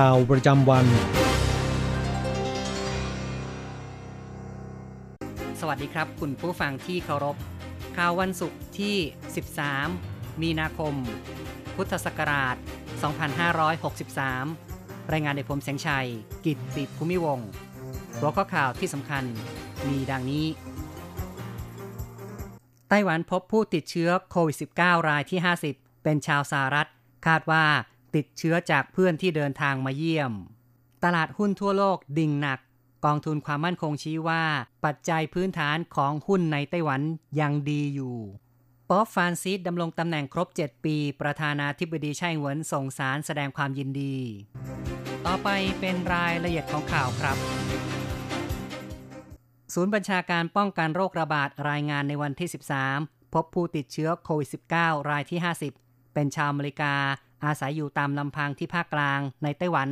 ข่าวประจำวัน สวัสดีครับ คุณผู้ฟังที่เคารพ ข่าววันศุกร์ที่ 13 มีนาคม พุทธศักราช 2563 รายงานโดยผมแสงชัย กิตติภูมิวงศ์หัวข้อข่าวที่สำคัญมีดังนี้ ไต้หวันพบผู้ติดเชื้อโควิด -19 รายที่ 50 เป็นชาวสหรัฐ คาดว่า ติดเชื้อจากเพื่อนที่เดินทางมาเยี่ยม ตลาดหุ้นทั่วโลกดิ่งหนัก กองทุนความมั่นคงชี้ว่า ปัจจัยพื้นฐานของหุ้นในไต้หวันยังดีอยู่ป๊อบฟานซิสดำรงตำแหน่งครบ 7 ปี ประธานาธิบดีไช่เหวินส่งสารแสดงความยินดี ต่อไปเป็นรายละเอียดของข่าวครับ ศูนย์บัญชาการป้องกันโรคระบาดรายงานในวันที่ 13 พบผู้ติดเชื้อโควิด -19 รายที่ 50 เป็นชาวอเมริกา อาศัยอยู่ตามลำพังที่ภาคกลางในไต้หวัน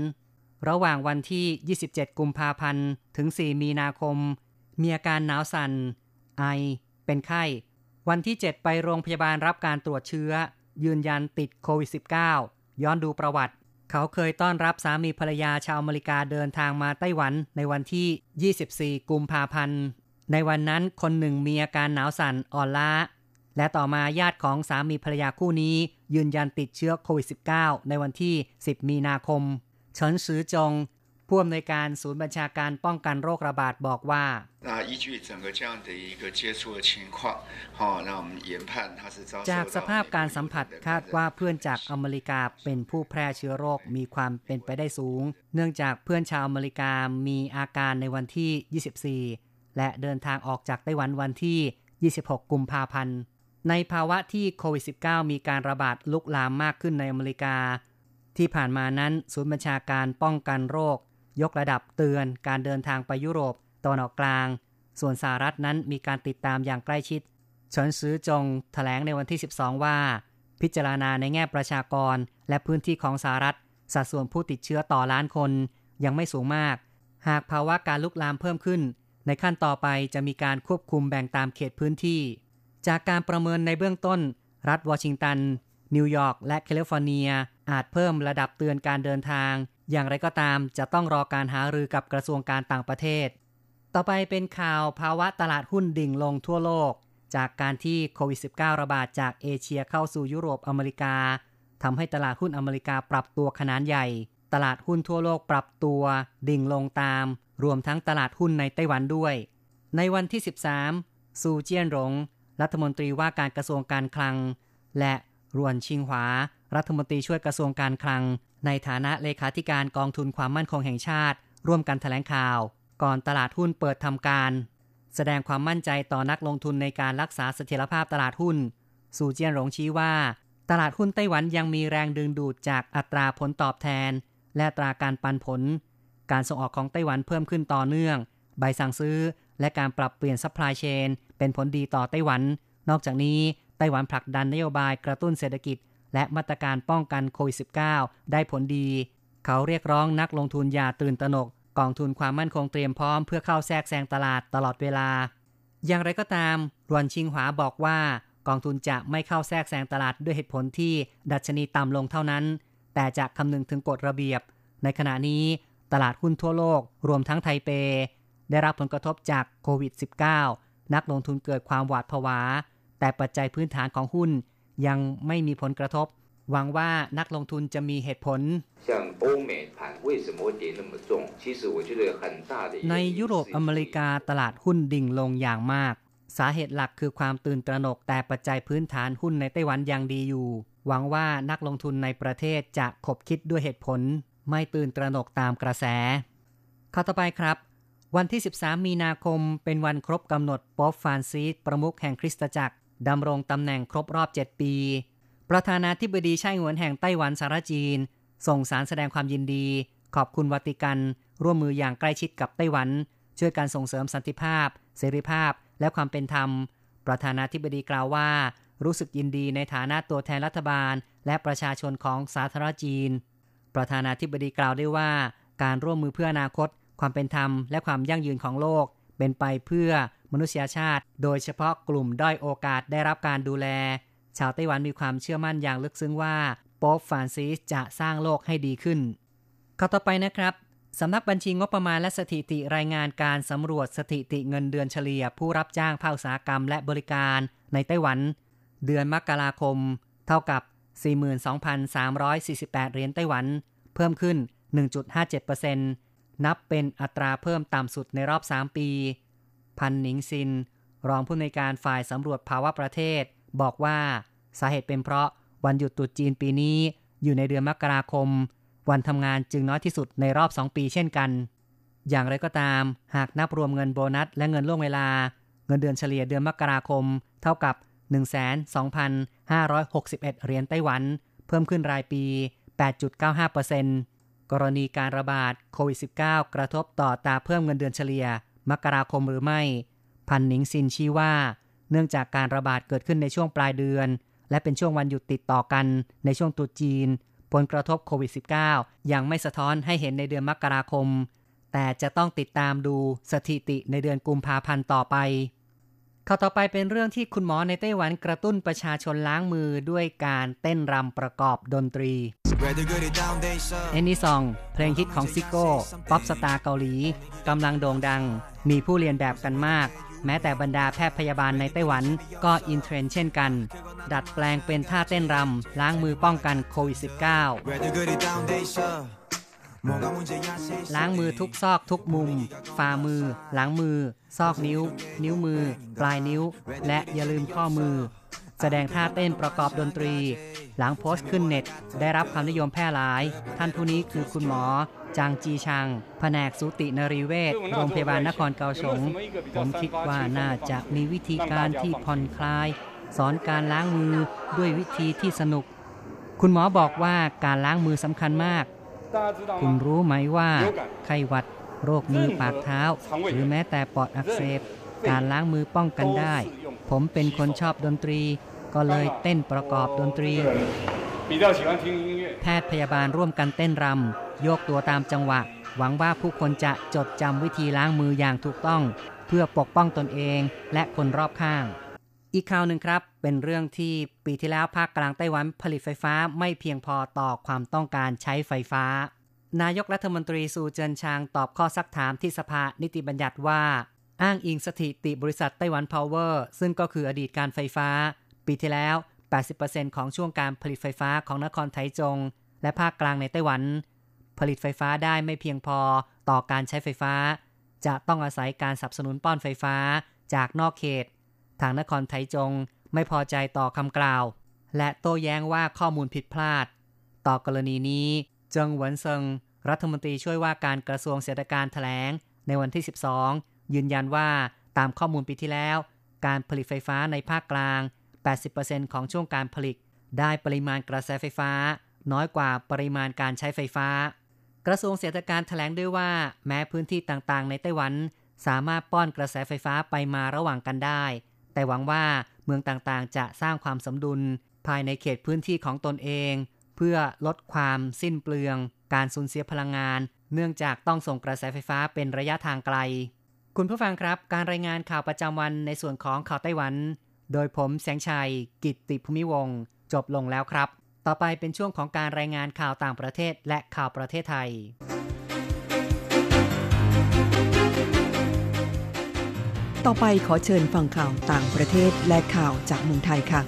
ระหว่างวันที่ 27 กุมภาพันธ์ ถึง 4 มีนาคม มีอาการหนาวสัน่น ไอ เป็นไข้ วันที่ 7 ไปโรงพยาบาลรับการตรวจเชื้อ ยืนยันติดโควิด -19 ย้อนดูประวัติ เขาเคยต้อนรับสามีภรรยาชาวอเมริกาเดินทางมาไต้หวันในวันที่ 24 กุมภาพันธ์ ในวันนั้นคนหนึ่งมีอาการหนาวสั่นอ่อนล้า และต่อมาญาติของสามีภรรยาคู่นี้ ยืนยันติดเชื้อโควิด -19 ในวันที่ 10 มีนาคมเฉินซือจงผู้อำนวยการศูนย์บัญชาการป้องกันโรคระบาดบอกว่าจากสภาพการสัมผัสคาดว่าเพื่อนจากอเมริกาเป็นผู้แพร่เชื้อโรคมีความเป็นไปได้สูง เนื่องจากเพื่อนชาวอเมริกามีอาการในวันที่ 24 และเดินทางออกจากไต้หวันวันที่ 26 กุมภาพันธ์ ในภาวะที่โควิด -19 มีการระบาดลุกลามมากขึ้นในอเมริกา ที่ผ่านมานั้นศูนย์บัญชาการป้องกันโรค ยกระดับเตือนการเดินทางไปยุโรปตะวันออกกลาง ส่วนสหรัฐนั้นมีการติดตามอย่างใกล้ชิดเฉินซื้อจงแถลงในวันที่ 12 ว่า พิจารณาในแง่ประชากรและพื้นที่ของสหรัฐ สัดส่วนผู้ติดเชื้อต่อล้านคนยังไม่สูงมาก หากภาวะการลุกลามเพิ่มขึ้น ในขั้นต่อไปจะมีการควบคุมแบ่งตามเขตพื้นที่ จากการประเมินในเบื้องต้น รัฐวอชิงตัน นิวยอร์กและแคลิฟอร์เนีย อาจเพิ่มระดับเตือนการเดินทาง อย่างไรก็ตามจะต้องรอการหารือกับกระทรวงการต่างประเทศ ต่อไปเป็นข่าวภาวะตลาดหุ้นดิ่งลงทั่วโลก จากการที่โควิด -19 ระบาดจากเอเชียเข้าสู่ยุโรปอเมริกาทำให้ตลาดหุ้นอเมริกาปรับตัวขนาดใหญ่ ตลาดหุ้นทั่วโลกปรับตัว ดิ่งลงตาม รวมทั้งตลาดหุ้นในไต้หวันด้วย ในวันที่ 13 ซูเจียนหลง รัฐมนตรีว่าการกระทรวงการคลัง และรวนชิงหวา รัฐมนตรีช่วยกระทรวงการคลัง ในฐานะเลขาธิการกองทุนความมั่นคงแห่งชาติ ร่วมกันแถลงข่าว ก่อนตลาดหุ้นเปิดทำการ แสดงความมั่นใจต่อนักลงทุนในการรักษาเสถียรภาพตลาดหุ้นซูเจียนหลงชี้ว่า ตลาดหุ้นไต้หวันยังมีแรงดึงดูดจากอัตราผลตอบแทน และอัตราการปันผล การส่งออกของไต้หวันเพิ่มขึ้นต่อเนื่อง ใบสั่งซื้อ และการปรับเปลี่ยน supply chain เป็นผลดีต่อไต้หวัน นอกจากนี้ไต้หวันผลักดันนโยบายกระตุ้นเศรษฐกิจ และมาตรการป้องกันโควิด -19 ได้ผลดี เขาเรียกร้องนักลงทุนอย่าตื่นตระหนก กองทุนความมั่นคงเตรียมพร้อมเพื่อเข้าแทรกแซงตลาดตลอดเวลา อย่างไรก็ตามรวนชิงหวาบอกว่ากองทุนจะไม่เข้าแทรกแซงตลาดด้วยเหตุผลที่ดัชนีต่ำลงเท่านั้น แต่จะคำนึงถึงกฎระเบียบ ในขณะนี้ตลาดหุ้นทั่วโลกรวมทั้งไทเป ได้รับผลกระทบจากโควิด -19 นักลงทุนเกิดความหวาดผวา แต่ปัจจัยพื้นฐานของหุ้นยังไม่มีผลกระทบ หวังว่านักลงทุนจะมีเหตุผล ในยุโรปอเมริกาตลาดหุ้นดิ่งลงอย่างมาก สาเหตุหลักคือความตื่นตระหนกแต่ปัจจัยพื้นฐานหุ้นในไต้หวันยังดีอยู่ หวังว่านักลงทุนในประเทศจะขบคิดด้วยเหตุผล ไม่ตื่นตระหนกตามกระแสข้อต่อไปครับ วันที่ 13 มีนาคม เป็นวันครบกำหนดป๊อปฟานซีสประมุขแห่งคริสตจักรดำรงตำแหน่งครบรอบ 7 ปี ประธานาธิบดีไช่หวนแห่งไต้หวันสารจีน ส่งสารแสดงความยินดี ขอบคุณวัติกัน ร่วมมืออย่างใกล้ชิดกับไต้หวัน ช่วยการส่งเสริมสันติภาพ เสรีภาพ และความเป็นธรรม ประธานาธิบดีกล่าวว่า รู้สึกยินดีในฐานะตัวแทนรัฐบาล และประชาชนของสาธารณจีน ประธานาธิบดีกล่าวได้ว่า การร่วมมือเพื่ออนาคต ความเป็นธรรมและความยั่งยืนของโลก เป็นไปเพื่อมนุษยชาติ โดยเฉพาะกลุ่มด้อยโอกาสได้รับการดูแล ชาวไต้หวันมีความเชื่อมั่นอย่างลึกซึ้งว่าโป๊ปฟรานซิสจะสร้างโลกให้ดีขึ้นข้าต่อไปนะครับสำนักบัญชีงบประมาณและสถิติรายงานการสำรวจสถิติเงินเดือนเฉลี่ย ผู้รับจ้างภาคอุตสาหกรรมและบริการในไต้หวัน เดือนมกราคม เท่ากับ 42,348 เหรียญไต้หวัน เพิ่มขึ้น 1.57% นับเป็นอัตราเพิ่มต่ำสุดในรอบ 3 ปี พันหนิงซิน รองผู้ในวยการฝ่ายสำรวจภาวะประเทศ บอกว่าสาเหตุเป็นเพราะวันหยุดตรุษจีนปีนี้ อยู่ในเดือนมกราคม วันทำงานจึงน้อยที่สุดในรอบ 2 ปีเช่นกัน อย่างไรก็ตาม หากนับรวมเงินโบนัส และเงินล่วงเวลา เงินเดือนเฉลี่ยเดือนมกราคม เท่ากับ 12,561 เหรียญไต้หวัน เพิ่มขึ้นรายปี 8.95% กรณีการระบาดโควิด -19 กระทบต่อตาเพิ่มเงินเดือนเฉลี่ย มกราคมหรือไม่ พันหนิงซินชี้ว่า เนื่องจากการระบาดเกิดขึ้นในช่วงปลายเดือน และเป็นช่วงวันหยุดติดต่อกันในช่วงตรุษจีน ผลกระทบโควิด -19 ยังไม่สะท้อนให้เห็นในเดือนมกราคม แต่จะต้องติดตามดูสถิติในเดือนกุมภาพันธ์ต่อไปข่าวต่อไปเป็นเรื่องที่คุณหมอในไต้หวันกระตุ้นประชาชนล้างมือด้วยการเต้นรำประกอบดนตรี Any Song เพลงฮิตของ Zico pop star เกาหลีกำลังโด่งดัง มีผู้เลียนแบบกันมาก แม้แต่บรรดาแพทย์พยาบาลในไต้หวันก็ in trend เช่นกัน ดัดแปลงเป็นท่าเต้นรำล้างมือป้องกันโควิด -19 ล้างมือทุกซอกทุกมุม ฝ่ามือ หลังมือ ซอกนิ้ว นิ้วมือ ปลายนิ้ว และอย่าลืมข้อมือ แสดงท่าเต้นประกอบดนตรี หลังโพสต์ขึ้นเน็ต ได้รับความนิยมแพร่หลาย ท่านผู้นี้คือคุณหมอ จางจีชัง แผนกสูตินรีเวชโรงพยาบาลนครเกาสงผมคิดว่าน่าจะมีวิธีการที่ผ่อนคลาย สอนการล้างมือด้วยวิธีที่สนุก คุณหมอบอกว่าการล้างมือสำคัญมาก คุณรู้ไหมว่าไข้หวัด โรคมือปากเท้า หรือแม้แต่ปอดอักเสบการล้างมือป้องกันได้ ผมเป็นคนชอบดนตรี ก็เลยเต้นประกอบดนตรี แพทย์พยาบาลร่วมกันเต้นรำโยกตัวตามจังหวะ หวังว่าผู้คนจะจดจำวิธีล้างมืออย่างถูกต้อง เพื่อปกป้องตนเองและคนรอบข้าง อีกข่าวหนึ่งครับ เป็นเรื่องที่ปีที่แล้วภาคกลางไต้หวันผลิตไฟฟ้าไม่เพียงพอต่อความต้องการใช้ไฟฟ้า นายกรัฐมนตรีซูเจินชางตอบข้อซักถามที่สภานิติบัญญัติว่าอ้างอิงสถิติบริษัทไต้หวันพาวเวอร์ซึ่งก็คืออดีตการไฟฟ้า ปีที่แล้ว 80%ของช่วงการผลิตไฟฟ้าของนครไทจง และภาคกลางในไต้หวัน ผลิตไฟฟ้าได้ไม่เพียงพอต่อการใช้ไฟฟ้า จะต้องอาศัยการสนับสนุนป้อนไฟฟ้าจากนอกเขต ทางนครไทจงไม่พอใจต่อคำกล่าว และโต้แย้งว่าข้อมูลผิดพลาด ต่อกรณีนี้เจิงหวนเซิงรัฐมนตรีช่วยว่าการกระทรวงเศรษฐการแถลง ในวันที่ 12 ยืนยันว่าตามข้อมูลปีที่แล้ว การผลิตไฟฟ้าในภาคกลาง 80%ของช่วงการผลิต ได้ปริมาณกระแสไฟฟ้า น้อยกว่าปริมาณการใช้ไฟฟ้า กระทรวงเศรษฐการแถลงด้วยว่า แม้พื้นที่ต่างๆ ในไต้หวัน สามารถป้อนกระแสไฟฟ้าไปมาระหว่างกันได้ แต่หวังว่าเมืองต่างๆ จะสร้างความสมดุล ภายในเขตพื้นที่ของตนเอง เพื่อลดความสิ้นเปลือง การสูญเสียพลังงาน เนื่องจากต้องส่งกระแสไฟฟ้าเป็นระยะทางไกล คุณผู้ฟังครับ การรายงานข่าวประจำวันในส่วนของข่าวไต้หวัน โดยผมแสงชัย กิตติภูมิวงศ์จบลงแล้วครับ ต่อไปเป็นช่วงของการรายงานข่าวต่างประเทศและข่าวประเทศไทย ต่อไปขอเชิญฟังข่าวต่างประเทศและข่าวจากเมืองไทยค่ะ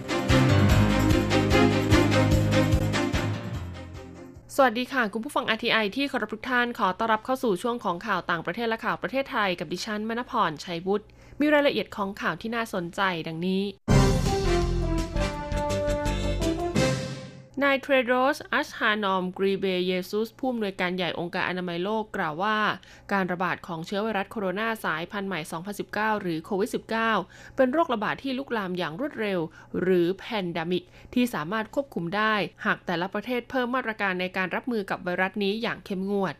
สวัสดีค่ะคุณผู้ฟัง RTI ที่เคารพทุกท่านขอต้อนรับเข้าสู่ช่วงของข่าวต่างประเทศและข่าวประเทศไทยกับดิฉันมณพรชัยบุตร มีรายละเอียดของข่าวที่น่าสนใจดังนี้นายเทรโดส อัชฮานอม กรีเบเยซุส ผู้อำนวยการใหญ่องค์การอนามัยโลกกล่าวว่า การระบาดของเชื้อไวรัสโคโรนาสายพันธุ์ใหม่ 2019 หรือโควิด -19 เป็นโรคระบาดที่ลุกลามอย่างรวดเร็ว หรือ pandemic ที่สามารถควบคุมได้ หากแต่ละประเทศเพิ่มมาตรการในการรับมือกับไวรัสนี้อย่างเข้มงวด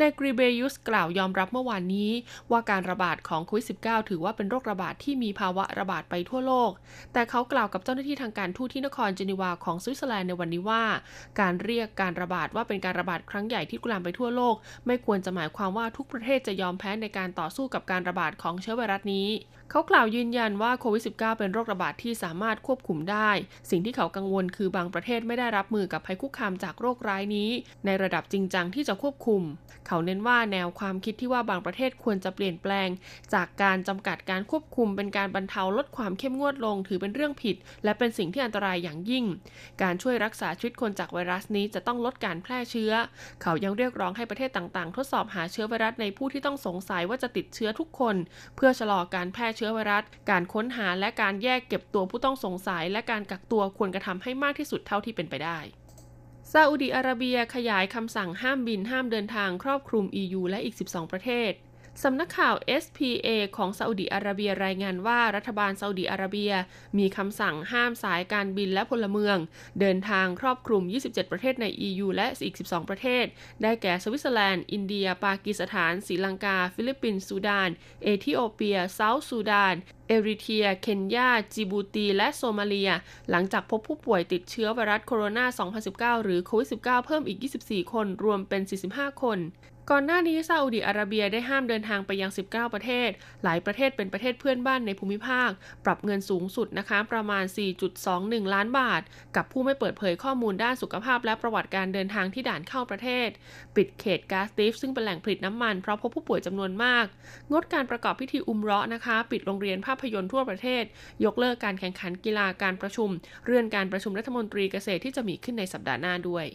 นายกรีเบยุสกล่าวยอมรับเมื่อวานนี้ ว่าการระบาดของโควิด -19 ถือว่าเป็นโรคระบาดที่มีภาวะระบาดไปทั่วโลก แต่เขากล่าวกับเจ้าหน้าที่ทางการทูตที่นครเจนีวาของสวิตเซอร์แลนด์ในวันนี้ว่า การเรียกการระบาดว่าเป็นการระบาดครั้งใหญ่ที่ลุกลามไปทั่วโลก ไม่ควรจะหมายความว่าทุกประเทศจะยอมแพ้ในการต่อสู้กับการระบาดของเชื้อไวรัสนี้ เขากล่าวยืนยันว่าโควิด -19 เป็นโรคระบาดที่สามารถควบคุมได้ สิ่งที่เขากังวลคือบางประเทศไม่ได้รับมือกับภัยคุกคามจากโรคร้ายนี้ ในระดับจริงจังที่จะควบคุม เขาเน้นว่าแนวความคิดที่ว่าบางประเทศควรจะเปลี่ยนแปลง จากการจำกัดการควบคุม เป็นการบรรเทาลดความเข้มงวดลง ถือเป็นเรื่องผิด และเป็นสิ่งที่อันตรายอย่างยิ่ง การช่วยรักษาชีวิตคนจากไวรัสนี้จะต้องลดการแพร่เชื้อ เขายังเรียกร้องให้ประเทศต่างๆ ทดสอบหาเชื้อไวรัสในผู้ที่ต้องสงสัยว่าจะติดเชื้อทุกคน เพื่อชะลอการแพร่เชื้อไวรัส การค้นหาและการแยกเก็บตัวผู้ต้องสงสัย และการกักตัวควรกระทำให้มากที่สุดเท่าที่เป็นไปได้ซาอุดีอาระเบียขยายคำสั่งห้ามบินห้ามเดินทางครอบคลุม EU และอีก 12 ประเทศ สำนักข่าว SPA ของซาอุดีอาระเบียรายงานว่ารัฐบาลซาอุดีอาระเบียมีคำสั่งห้ามสายการบินและพลเมือง เดินทางครอบคลุม 27 ประเทศใน EU และอีก 12 ประเทศ ได้แก่สวิตเซอร์แลนด์ อินเดีย ปากีสถานศรีลังกา ฟิลิปปินส์ซูดาน เอธิโอเปียเซาท์ซูดานเอริเทรีย เคนยา จิบูตี และโซมาเลีย หลังจากพบผู้ป่วยติดเชื้อไวรัสโคโรนา 2019 หรือโควิด -19 เพิ่มอีก 24 คน รวมเป็น 45 คน ก่อนหน้านี้ซาอุดิอาระเบียได้ห้ามเดินทางไปยัง 19 ประเทศ หลายประเทศเป็นประเทศเพื่อนบ้านในภูมิภาค ปรับเงินสูงสุดนะคะประมาณ 4.21 ล้านบาท กับผู้ไม่เปิดเผยข้อมูลด้านสุขภาพและประวัติการเดินทางที่ด่านเข้าประเทศ ปิดเขตกาติฟซึ่งเป็นแหล่งผลิตน้ำมันเพราะพบผู้ป่วยจำนวนมาก งดการประกอบพิธีอุมเราะห์นะคะ ปิดโรงเรียนภาพยนตร์ทั่วประเทศ ยกเลิกการแข่งขันกีฬาการประชุมเลื่อนการประชุมรัฐมนตรีเกษตรที่จะมีขึ้นในสัปดาห์หน้าด้วย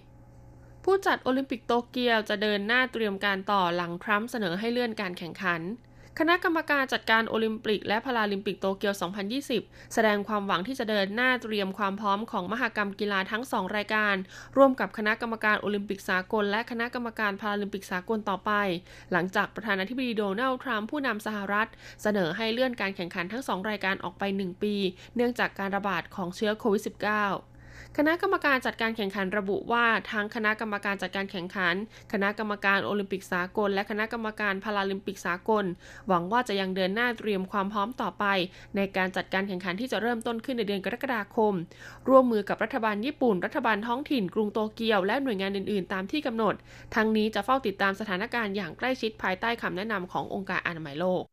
ผู้จัดโอลิมปิกโตเกียวจะเดินหน้าเตรียมการต่อหลังทรัมป์เสนอให้เลื่อนการแข่งขันคณะกรรมการจัดการโอลิมปิกและพาราลิมปิกโตเกียว 2020 แสดงความหวังที่จะเดินหน้าเตรียมความพร้อมของมหกรรมกีฬาทั้ง 2 รายการ ร่วมกับคณะกรรมการโอลิมปิกสากล และคณะกรรมการพาราลิมปิกสากลต่อไป หลังจากประธานาธิบดีโดนัลด์ทรัมป์ผู้นำสหรัฐ เสนอให้เลื่อนการแข่งขันทั้ง 2 รายการออกไป 1 ปี เนื่องจากการระบาดของเชื้อโควิด -19 คณะกรรมการจัดการแข่งขันระบุว่าทั้งคณะกรรมการจัดการแข่งขัน คณะกรรมการโอลิมปิกสากล และคณะกรรมการพาราลิมปิกสากล หวังว่าจะยังเดินหน้าเตรียมความพร้อมต่อไป ในการจัดการแข่งขันที่จะเริ่มต้นขึ้นในเดือนกรกฎาคม ร่วมมือกับรัฐบาลญี่ปุ่น รัฐบาลท้องถิ่น กรุงโตเกียวและหน่วยงานอื่นๆ ตามที่กำหนด ทั้งนี้จะเฝ้าติดตามสถานการณ์อย่างใกล้ชิดภายใต้คำแนะนำขององค์การอนามัยโลก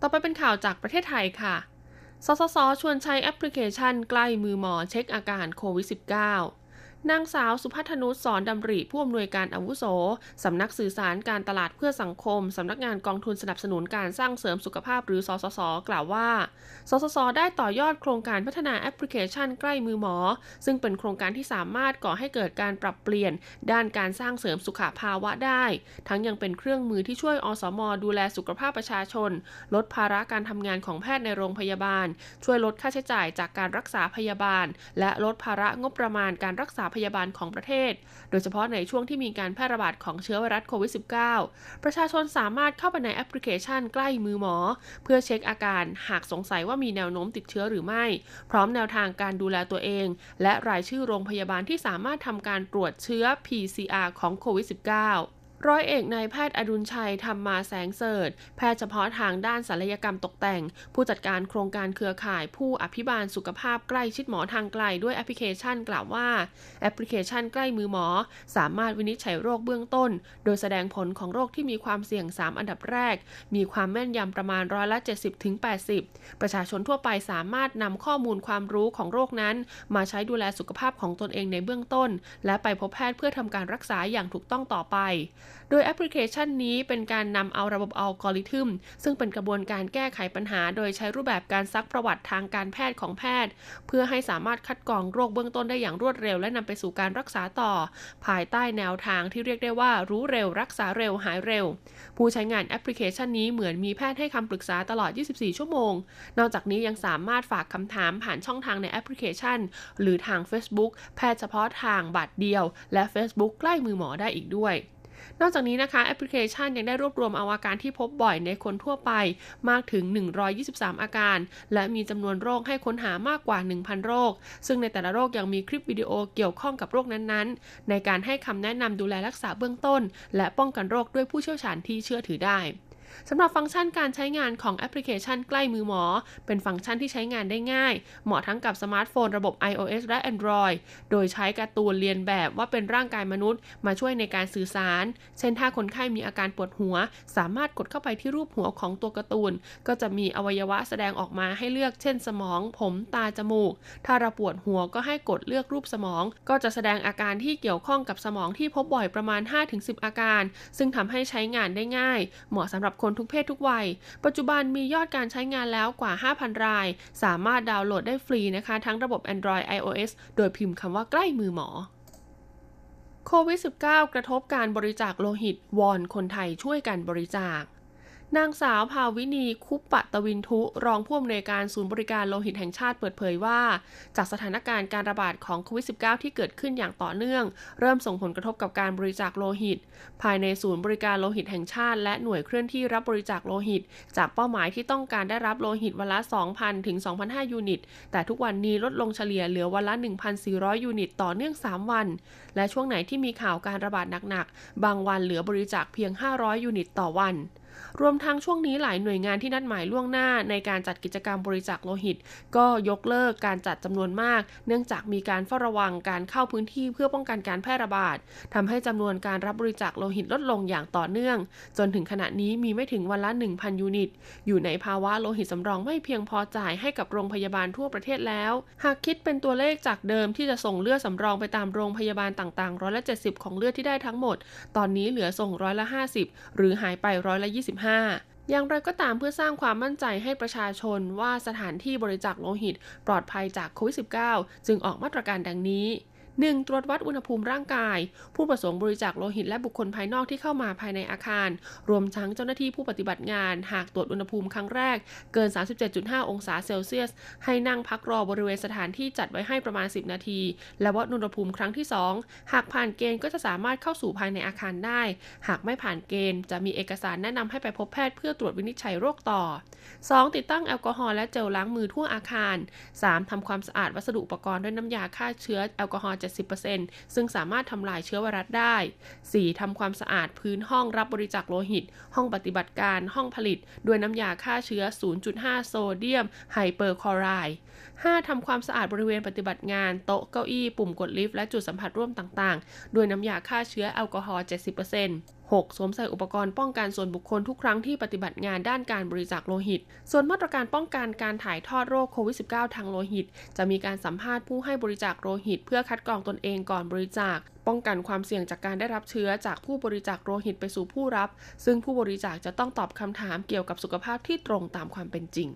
ต่อไปเป็นข่าวจากประเทศไทยค่ะ สสส ชวนใช้แอปพลิเคชันใกล้มือหมอเช็คอาการโควิด -19 นางสาวสุพัฒนุสอนดำริผู้อำนวยการอาวุโส สำนักสื่อสารการตลาดเพื่อสังคม สำนักงานกองทุนสนับสนุนการสร้างเสริมสุขภาพหรือสสส กล่าวว่า สสส ได้ต่อยอดโครงการพัฒนาแอปพลิเคชันใกล้มือหมอ ซึ่งเป็นโครงการที่สามารถก่อให้เกิดการปรับเปลี่ยน ด้านการสร้างเสริมสุขภาวะได้ ทั้งยังเป็นเครื่องมือที่ช่วยอสม ดูแลสุขภาพประชาชน ลดภาระการทำงานของแพทย์ในโรงพยาบาล ช่วยลดค่าใช้จ่ายจากการรักษาพยาบาล และลดภาระงบประมาณการรักษาพยาบาลของประเทศ โดยเฉพาะในช่วงที่มีการแพร่ระบาดของเชื้อไวรัสโควิด -19 ประชาชนสามารถเข้าไปในแอปพลิเคชันใกล้มือหมอ เพื่อเช็คอาการหากสงสัยว่ามีแนวโน้มติดเชื้อหรือไม่ พร้อมแนวทางการดูแลตัวเอง และรายชื่อโรงพยาบาลที่สามารถทำการตรวจเชื้อ PCR ของโควิด -19 ร้อยเอกนายแพทย์อดุลชัยธรรมมาแสงเสริฐแพทย์เฉพาะทางด้านศัลยกรรมตกแต่ง ผู้จัดการโครงการเครือข่ายผู้อภิบาลสุขภาพใกล้ชิดหมอทางไกลด้วยแอปพลิเคชันกล่าวว่า แอปพลิเคชันใกล้มือหมอ สามารถวินิจฉัยโรคเบื้องต้น โดยแสดงผลของโรคที่มีความเสี่ยง 3 อันดับแรก มีความแม่นยำประมาณร้อยละ 70ถึง80 ประชาชนทั่วไปสามารถนำข้อมูลความรู้ของโรคนั้น มาใช้ดูแลสุขภาพของตนเองในเบื้องต้น และไปพบแพทย์เพื่อทำการรักษาอย่างถูกต้องต่อไปโดยแอปพลิเคชันนี้เป็นการนำเอาระบบอัลกอริทึม ซึ่งเป็นกระบวนการแก้ไขปัญหา โดยใช้รูปแบบการซักประวัติทางการแพทย์ของแพทย์ เพื่อให้สามารถคัดกรองโรคเบื้องต้นได้อย่างรวดเร็ว และนำไปสู่การรักษาต่อ ภายใต้แนวทางที่เรียกได้ว่ารู้เร็ว รักษาเร็วหายเร็ว ผู้ใช้งานแอปพลิเคชันนี้เหมือนมีแพทย์ให้คำปรึกษาตลอด 24 ชั่วโมง นอกจากนี้ยังสามารถฝากคำถามผ่านช่องทางในแอปพลิเคชัน หรือทาง Facebook แพทย์เฉพาะทางบัตรเดียว และ Facebook ใกล้มือหมอได้อีกด้วย นอกจากนี้นะคะแอปพลิเคชันยังได้รวบรวมเอาอาการที่พบบ่อยในคนทั่วไปมากถึง 123 อาการ และมีจำนวนโรคให้ค้นหามากกว่า 1,000 โรค ซึ่งในแต่ละโรคยังมีคลิปวิดีโอเกี่ยวข้องกับโรคนั้นๆ ในการให้คำแนะนำดูแลรักษาเบื้องต้น และป้องกันโรคด้วยผู้เชี่ยวชาญที่เชื่อถือได้ สำหรับฟังก์ชันการใช้งานของแอปพลิเคชันใกล้มือหมอ เป็นฟังก์ชันที่ใช้งานได้ง่าย เหมาะทั้งกับสมาร์ทโฟนระบบ iOS และ Android โดยใช้การ์ตูนเลียนแบบว่าเป็นร่างกายมนุษย์ มาช่วยในการสื่อสาร เช่นถ้าคนไข้มีอาการปวดหัว สามารถกดเข้าไปที่รูปหัวของตัวการ์ตูน ก็จะมีอวัยวะแสดงออกมาให้เลือก เช่น สมอง ผมตาจมูก ถ้าเราปวดหัวก็ให้กดเลือกรูปสมอง ก็จะแสดงอาการที่เกี่ยวข้องกับสมองที่พบบ่อยประมาณ 5-10 อาการ ซึ่งทำให้ใช้งานได้ง่าย เหมาะสำหรับคนทุกเพศทุกวัย ปัจจุบันมียอดการใช้งานแล้วกว่า 5,000 ราย สามารถดาวน์โหลดได้ฟรีนะคะ ทั้งระบบ Android iOS โดยพิมพ์คำว่าใกล้มือหมอโควิด -19 กระทบการบริจาคโลหิต วอนคนไทยช่วยกันบริจาค นางสาวภาวินีคุปปะตวินทุ รองผู้อำนวยการศูนย์บริการโลหิตแห่งชาติเปิดเผยว่า จากสถานการณ์การระบาดของโควิด -19 ที่เกิดขึ้นอย่างต่อเนื่อง เริ่มส่งผลกระทบกับการบริจาคโลหิต ภายในศูนย์บริการโลหิตแห่งชาติ และหน่วยเคลื่อนที่รับบริจาคโลหิต จากเป้าหมายที่ต้องการได้รับโลหิตวันละ 2,000 ถึง 2,500 ยูนิต แต่ทุกวันนี้ลดลงเฉลี่ยเหลือวันละ 1,400 ยูนิต ต่อเนื่อง 3 วัน และช่วงไหนที่มีข่าวการระบาดหนักๆ บางวันเหลือบริจาคเพียง 500 ยูนิต ต่อวัน รวมทั้งช่วงนี้หลายหน่วยงานที่นัดหมายล่วงหน้า ในการจัดกิจกรรมบริจาคโลหิต ก็ยกเลิกการจัดจำนวนมาก เนื่องจากมีการเฝ้าระวังการเข้าพื้นที่เพื่อป้องกันการแพร่ระบาดทำให้จำนวนการรับบริจาคโลหิตลดลงอย่างต่อเนื่อง จนถึงขณะนี้มีไม่ถึงวันละ 1,000 ยูนิต อยู่ในภาวะโลหิตสำรองไม่เพียงพอจ่ายให้กับโรงพยาบาลทั่วประเทศแล้ว หากคิดเป็นตัวเลขจากเดิมที่จะส่งเลือดสำรองไปตามโรงพยาบาลต่างๆร้อยละ70 ของเลือดที่ได้ทั้งหมด ตอนนี้เหลือส่งร้อยละ 50 หรือหายไปร้อยละ25 อย่างไรก็ตามเพื่อสร้างความมั่นใจให้ประชาชนว่าสถานที่บริจาคโลหิต ปลอดภัยจากโควิด -19 จึงออกมาตรการดังนี้ 1. ตรวจวัดอุณหภูมิร่างกาย ผู้ประสงค์บริจาคโลหิตและบุคคลภายนอกที่เข้ามาภายในอาคาร รวมทั้งเจ้าหน้าที่ผู้ปฏิบัติงาน หากตรวจอุณหภูมิครั้งแรก เกิน 37.5 องศาเซลเซียส ให้นั่งพักรอบริเวณสถานที่จัดไว้ให้ประมาณ 10 นาที และวัดอุณหภูมิครั้งที่ 2 หากผ่านเกณฑ์ก็จะสามารถเข้าสู่ภายในอาคารได้ หากไม่ผ่านเกณฑ์ จะมีเอกสารแนะนำให้ไปพบแพทย์เพื่อตรวจวินิจฉัยโรคต่อ 2. ติดตั้งแอลกอฮอล์และเจลล้างมือทั่วอาคาร 3. ทำความสะอาดวัสดุอุปกรณ์ด้วยน้ำยาฆ่าเชื้อแอลกอฮอล์70%ซึ่งสามารถทำลายเชื้อไวรัสได้ 4. ทำความสะอาดพื้นห้องรับบริจาคโลหิต ห้องปฏิบัติการ ห้องผลิต ด้วยน้ำยาฆ่าเชื้อ 0.5 โซเดียมไฮเปอร์คลอไรด์ 5. ทำความสะอาดบริเวณปฏิบัติงาน โต๊ะเก้าอี้ ปุ่มกดลิฟต์ และจุดสัมผัสร่วมต่างๆ ด้วยน้ำยาฆ่าเชื้อแอลกอฮอล์ 70% 6. สวมใส่อุปกรณ์ป้องกันส่วนบุคคลทุกครั้งที่ปฏิบัติงานด้านการบริจาคโลหิต ส่วนมาตรการป้องกันการถ่ายทอดโรคโควิด -19 ทางโลหิต จะมีการสัมภาษณ์ผู้ให้บริจาคโลหิต เพื่อคัดกรองตนเองก่อนบริจาค ป้องกันความเสี่ยงจากการได้รับเชื้อจากผู้บริจาคโลหิตไปสู่ผู้รับ ซึ่งผู้บริจาคจะต้องตอบคำถามเกี่ยวกับสุขภาพที่ตรงตามความเป็นจริง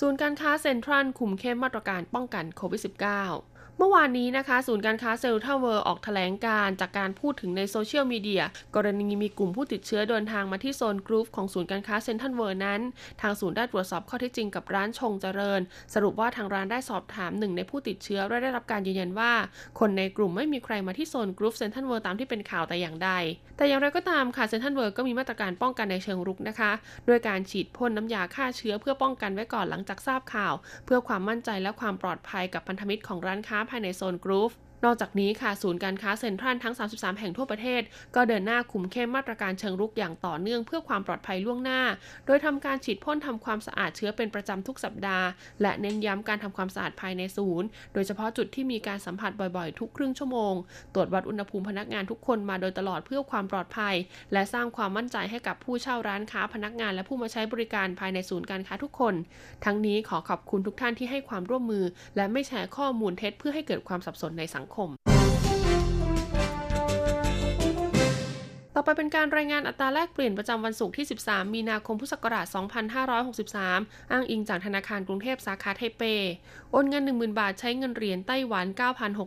ศูนย์การค้าเซ็นทรัลคุมเข้มมาตรการป้องกันโควิด -19 เมื่อวานนี้นะคะ ศูนย์การค้าเซ็นทรัลเวิลด์ออกแถลงการจากการพูดถึงในโซเชียลมีเดียกรณีมีกลุ่มผู้ติดเชื้อเดินทางมาที่โซน Groove ของศูนย์การค้าเซ็นทรัลเวิลด์นั้น ทางศูนย์ได้ตรวจสอบข้อเท็จจริงกับร้านชงเจริญ สรุปว่าทางร้านได้สอบถามหนึ่งในผู้ติดเชื้อและได้รับการยืนยันว่า คนในกลุ่มไม่มีใครมาที่โซน Groove เซ็นทรัลเวิลด์ตามที่เป็นข่าวแต่อย่างใด แต่อย่างไรก็ตามค่ะเซ็นทรัลเวิลด์ก็มีมาตรการป้องกันในเชิงรุกนะคะด้วยการฉีดพ่นน้ำยาฆ่าเชื้อเพื่อป้องกันไว้ก่อนหลังจากทราบข่าว เพื่อความมั่นใจและความปลอดภัยกับพันธมิตรของร้านค้าภายในโซน Groove นอกจากนี้ค่ะศูนย์การค้าเซ็นทรัลทั้ง 33 แห่งทั่วประเทศ ก็เดินหน้าคุมเข้มมาตรการเชิงรุกอย่างต่อเนื่องเพื่อความปลอดภัยล่วงหน้า โดยทำการฉีดพ่นทำความสะอาดเชื้อเป็นประจำทุกสัปดาห์ และเน้นย้ำการทำความสะอาดภายในศูนย์ โดยเฉพาะจุดที่มีการสัมผัสบ่อยๆ ทุกครึ่งชั่วโมง ตรวจวัดอุณหภูมิพนักงานทุกคนมาโดยตลอดเพื่อความปลอดภัย และสร้างความมั่นใจให้กับผู้เช่าร้านค้าพนักงาน และผู้มาใช้บริการภายในศูนย์การค้าทุกคน ทั้งนี้ขอขอบคุณทุกท่านที่ให้ความร่วมมือ และไม่แชร์ข้อมูลเท็จเพื่อให้เกิดความสับสนในสังค ต่อไปเป็นการรายงานอัตราแลกเปลี่ยนประจำวันศุกร์ที่ 13 มีนาคมพุทธศักราช 2563 อ้างอิงจากธนาคารกรุงเทพสาขาไทเป โอนเงิน 10,000 บาทใช้เงินเหรียญไต้หวัน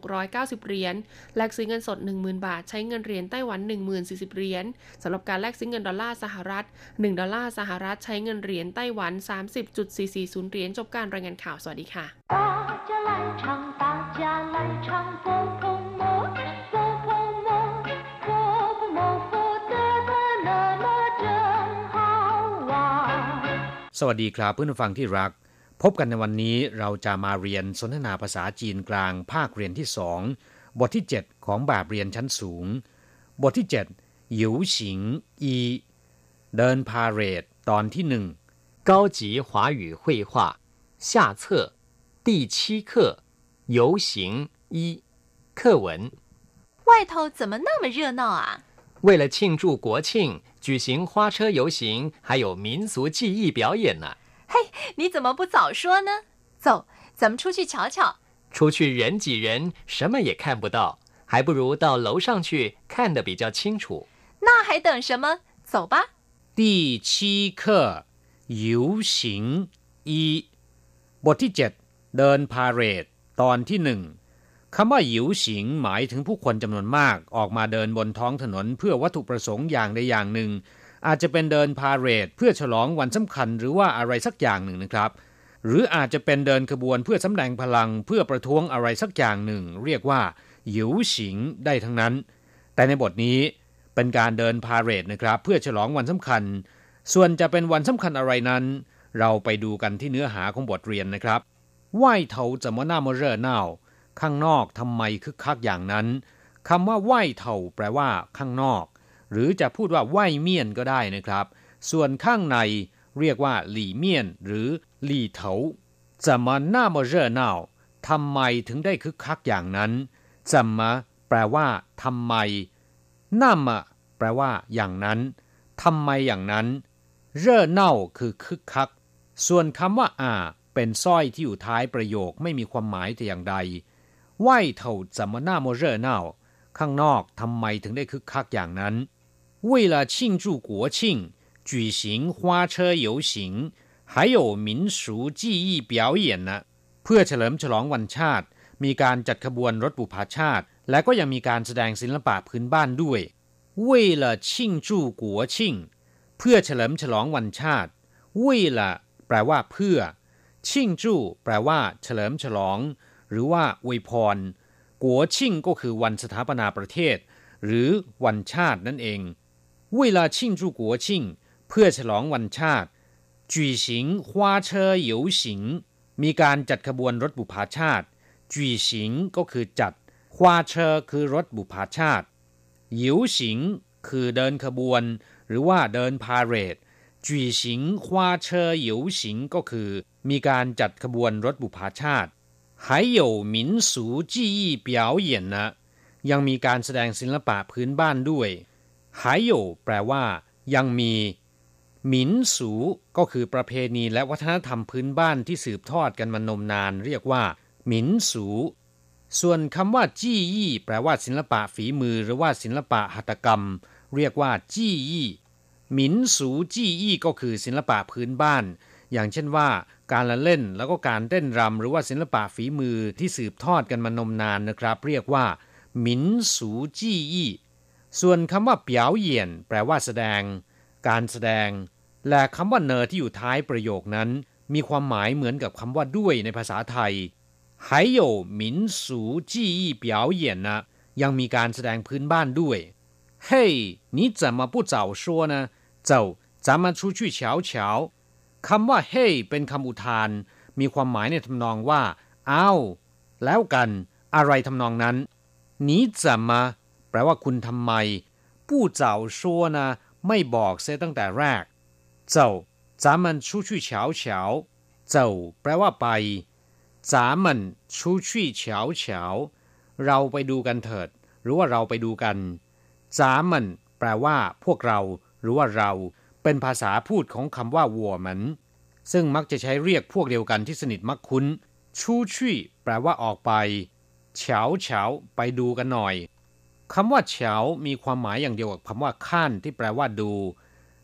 9,690 เหรียญ แลกซื้อเงินสด 10,000 บาทใช้เงินเหรียญไต้หวัน 10,040 เหรียญสำหรับการแลกซื้อเงินดอลลาร์สหรัฐ 1 ดอลลาร์สหรัฐใช้เงินเหรียญไต้หวัน 30.440 เหรียญ จบการรายงานข่าว สวัสดีค่ะ สวัสดีครับเพื่อนฟังที่รัก พบกันในวันนี้เราจะมาเรียนสนทนาภาษาจีนกลางภาคเรียนที่สองบทที่ 7 ของแบบเรียนชั้นสูง บทที่7หยิวฉิงอีเดินพาเรดตอนที่หนึ่ง高级华语绘画下册第七课游行一课文外头怎么那么热闹啊？为了庆祝国庆， 举行花车游行，还有民俗技艺表演呢。嘿，你怎么不早说呢？走，咱们出去瞧瞧。出去人挤人，什么也看不到，还不如到楼上去看得比较清楚。那还等什么？走吧。第七课游行一บทที่เจ็ดเดินพาเหรดตอนที่หนึ่ง คำว่าหยิวฉิงหมายถึงผู้คนจำนวนมากออกมาเดินบนท้องถนนเพื่อวัตถุประสงค์อย่างใดอย่างหนึ่ง อาจจะเป็นเดินพาเหรดเพื่อฉลองวันสำคัญหรือว่าอะไรสักอย่างหนึ่งนะครับ หรืออาจจะเป็นเดินขบวนเพื่อสำแดงพลังเพื่อประท้วงอะไรสักอย่างหนึ่ง เรียกว่าหยิวฉิงได้ทั้งนั้น แต่ในบทนี้เป็นการเดินพาเหรดนะครับ เพื่อฉลองวันสำคัญ ส่วนจะเป็นวันสำคัญอะไรนั้น เราไปดูกันที่เนื้อหาของบทเรียนนะครับไหวเถาจะมาหน้ามาเร่อเน่า ข้างนอกทำไมคึกคักอย่างนั้นคำว่าไหวเถ่าแปลว่าข้างนอก หรือจะพูดว่าไหวเมียนก็ได้นะครับ ส่วนข้างในเรียกว่า หลี่เมียน หรือหลี่เถาจะมาหน้ามาเร่อเน่าทำไมถึงได้คึกคักอย่างนั้นจะมาแปลว่าทำไมน่ามะแปลว่า อย่างนั้นทำไมอย่างนั้น เร่อเน่าคือคึกคัก ส่วนคำว่า อ่า เป็นสร้อยที่อยู่ท้ายประโยคไม่มีความหมายแต่อย่างใด 外头怎么那么热闹ข้างนอกทำไมถึงได้คึกคักอย่างนั้น为了庆祝国庆举行花车游行还有民俗技艺表演呢เพื่อเฉลิมฉลองวันชาติ มีการจัดขบวนรถบุพาชาติ และก็ยังมีการแสดงศิลปะพื้นบ้านด้วย为了庆祝国庆เพื่อเฉลิมฉลองวันชาติ为了แปลว่า เพื่อชิงจู้แปลว่า เฉลิมฉลอง หรือว่าอวยพร กัวชิ่งก็คือวันสถาปนาประเทศ หรือวันชาตินั่นเองเวลาชิ่งจูกัวชิ่งเพื่อฉลองวันชาติจุยสิงฮวาเชยหยวสิง มีการจัดขบวนรถบุพาชาติจุยสิงก็คือจัดฮวาเชยคือรถบุพาชาติหยวสิงคือเดินขบวน หรือว่าเดินพาเหรดจุยสิงฮวาเชยหยวสิงก็คือ มีการจัดขบวนรถบุพาชาติ 还有民俗技艺表演นะยังมีการแสดงศิลปะพื้นบ้านด้วย还有แปลว่า ยังมีหมินสูก็คือประเพณีและวัฒนธรรมพื้นบ้านที่สืบทอดกันมานมนาน เรียกว่าหมินสูส่วนคำว่าจี้ยี่แปลว่าศิลปะฝีมือหรือว่าศิลปะหัตถกรรม เรียกว่าจี้ยี่หมินสูจี้ยี่ก็คือศิลปะพื้นบ้าน อย่างเช่นว่าการละเล่นแล้วก็การเต้นรำหรือว่าศิลปะฝีมือที่สืบทอดกันมานมนานนะครับ เรียกว่าหมินสูจี้อี้ส่วนคำว่าเปียวเหยียนแปลว่าแสดง การแสดง และคำว่าเนอที่อยู่ท้ายประโยคนั้น มีความหมายเหมือนกับคำว่าด้วยในภาษาไทย还有民俗技艺表演呢ยังมีการแสดงพื้นบ้านด้วยเฮ้你怎么不早说呢走咱们出去瞧瞧 คำว่า เฮ้เป็นคำอุทาน มีความหมายในทำนองว่า อ้าว แล้วกัน อะไรทำนองนั้นนี้จะมาแปลว่าคุณทำไมผู้เจ้าชัวนะ ไม่บอกเสียตั้งแต่แรก เจ้า咱们出去瞧瞧เจ้าแปลว่าไป咱们出去瞧瞧เราไปดูกันเถิด หรือว่าเราไปดูกัน咱们แปลว่า พวกเรา หรือว่าเรา เป็นภาษาพูดของคำว่าวัวเหมือนซึ่งมักจะใช้เรียกพวกเดียวกันที่สนิทมักคุ้น ชูชี่แปลว่าออกไปเฉาเฉาไปดูกันหน่อย คำว่าเฉามีความหมายอย่างเดียวกับคำว่าขั้นที่แปลว่าดู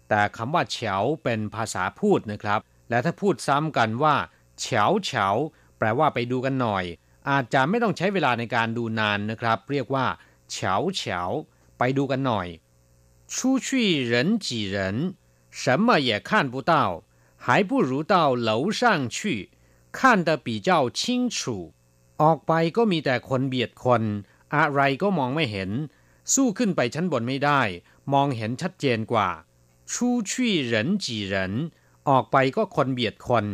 แต่คำว่าเฉาเป็นภาษาพูดนะครับ และถ้าพูดซ้ำกันว่าเฉาเฉาแปลว่าไปดูกันหน่อย อาจจะไม่ต้องใช้เวลาในการดูนานนะครับ เรียกว่าเฉาเฉาไปดูกันหน่อย出去人挤人 什么也看不到还不如到楼上去看得比较清楚ออกไปก็มีแต่คนเบียดคน อะไรก็มองไม่เห็น สู้ขึ้นไปชั้นบนไม่ได้ มองเห็นชัดเจนกว่า出去人挤人ออกไปก็คนเบียดคน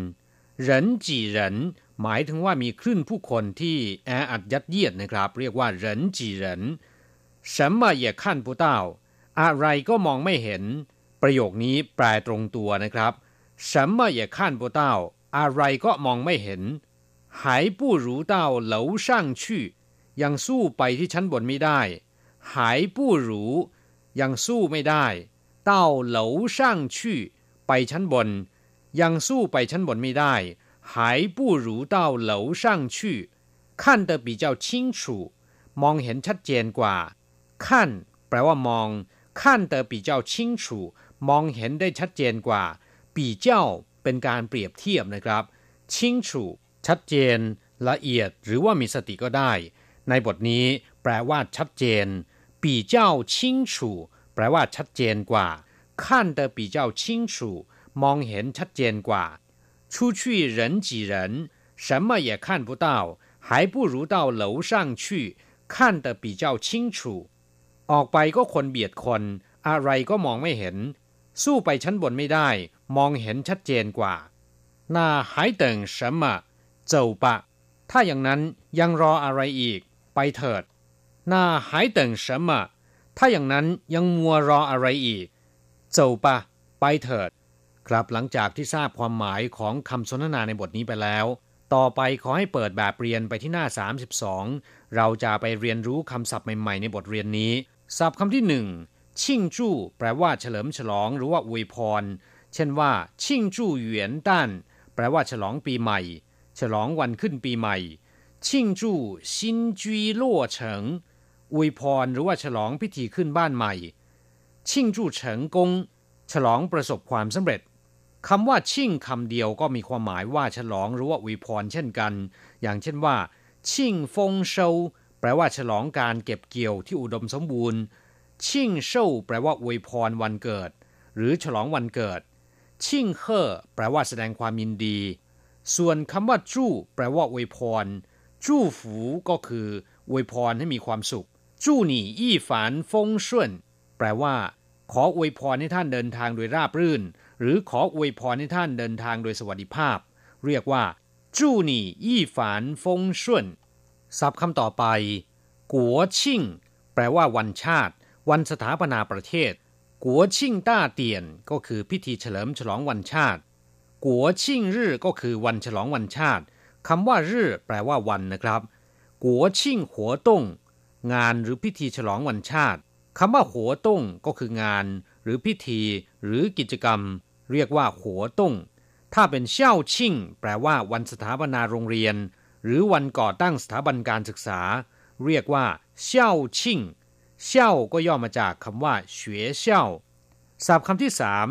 人挤人หมายถึงว่ามีคลื่นผู้คนที่แออัดยัดเยียดนะครับ เรียกว่า人挤人什么也看不到อะไรก็มองไม่เห็น ประโยคนี้แปลตรงตัวนะครับ什么也看不到อะไรก็มองไม่เห็น还不如到楼上去ยังสู้ไปที่ชั้นบนไม่ได้还不如ยังสู้ไม่ได้到楼上去ไปชั้นบน ยังสู้ไปชั้นบนไม่ได้还不如到楼上去看得比较清楚มองเห็นชัดเจนกว่าขั้นแปลว่ามองขั้นเตอปีเจ้าชิงฉู มองเห็นได้ชัดเจนกว่า ปีเจ้าเป็นการเปรียบเทียบนะครับชิงฉูชัดเจน ละเอียดหรือว่ามีสติก็ได้ ในบทนี้แปลว่าชัดเจน ปีเจ้าชิงฉูแปลว่าชัดเจนกว่าขั้นเตอปีเจ้าชิงฉูมองเห็นชัดเจนกว่า出去人挤人什么也看不到还不如到楼上去看得比较清楚ออกไปก็คนเบียดคน อะไรก็มองไม่เห็น สู้ไปชั้นบนไม่ได้ มองเห็นชัดเจนกว่า那还等什么走吧ถ้าอย่างนั้นยังรออะไรอีก ไปเถิด那还等什么ถ้าอย่างนั้นยังมัวรออะไรอีก走吧ไปเถิด ครับหลังจากที่ทราบความหมายของคำสนทนาในบทนี้ไปแล้ว ต่อไปขอให้เปิดแบบเรียนไปที่หน้า 32 เราจะไปเรียนรู้คำศัพท์ใหม่ๆในบทเรียนนี้ศัพท์คำที่หนึ่ง ชิงจู้แปลว่าเฉลิมฉลองหรือว่าอวยพร เช่นว่า ชิงจู้เหวียนต้าน แปลว่าฉลองปีใหม่ ฉลองวันขึ้นปีใหม่ ชิงจู้ซินจีล่วเฉิงอวยพรหรือว่าฉลองพิธีขึ้นบ้านใหม่ ชิงจู้เฉิงกง ฉลองประสบความสำเร็จคำว่าชิงคำเดียวก็มีความหมายว่าฉลองหรือว่าอวยพรเช่นกัน อย่างเช่นว่า ชิงฟงเซาแปลว่าฉลองการเก็บเกี่ยวที่อุดมสมบูรณ์ ชิ่งเช่าแปลว่าอวยพรวันเกิด หรือฉลองวันเกิด ชิ่งเฮ่อแปลว่าแสดงความยินดี ส่วนคำว่าจู้แปลว่าอวยพรจู้ฝูก็คืออวยพรให้มีความสุขจู้หนี่อี้ฝานฟงช่วนแปลว่า ขออวยพรให้ท่านเดินทางโดยราบรื่น หรือขออวยพรให้ท่านเดินทางโดยสวัสดิภาพ เรียกว่าจู้หนี่อี้ฝานฟงช่วนศัพท์คำต่อไปกัวชิ่งแปลว่าวันชาติ วันสถาปนาประเทศ กัวชิงต้าเตียนก็คือพิธีเฉลิมฉลองวันชาติ กัวชิงรื่ก็คือวันฉลองวันชาติคำว่ารื่แปลว่าวันนะครับ กัวชิงหัวต้งงานหรือพิธีฉลองวันชาติคำว่าหัวต้งก็คืองาน หรือพิธีหรือกิจกรรม เรียกว่าหัวต้งถ้าเป็นเช่าชิงแปลว่าวันสถาปนาโรงเรียน หรือวันก่อตั้งสถาบันการศึกษา เรียกว่าเช่าชิ่ง เช่าก็ย่อมาจากคำว่าเฉวยเช่าศัพท์คำที่สาม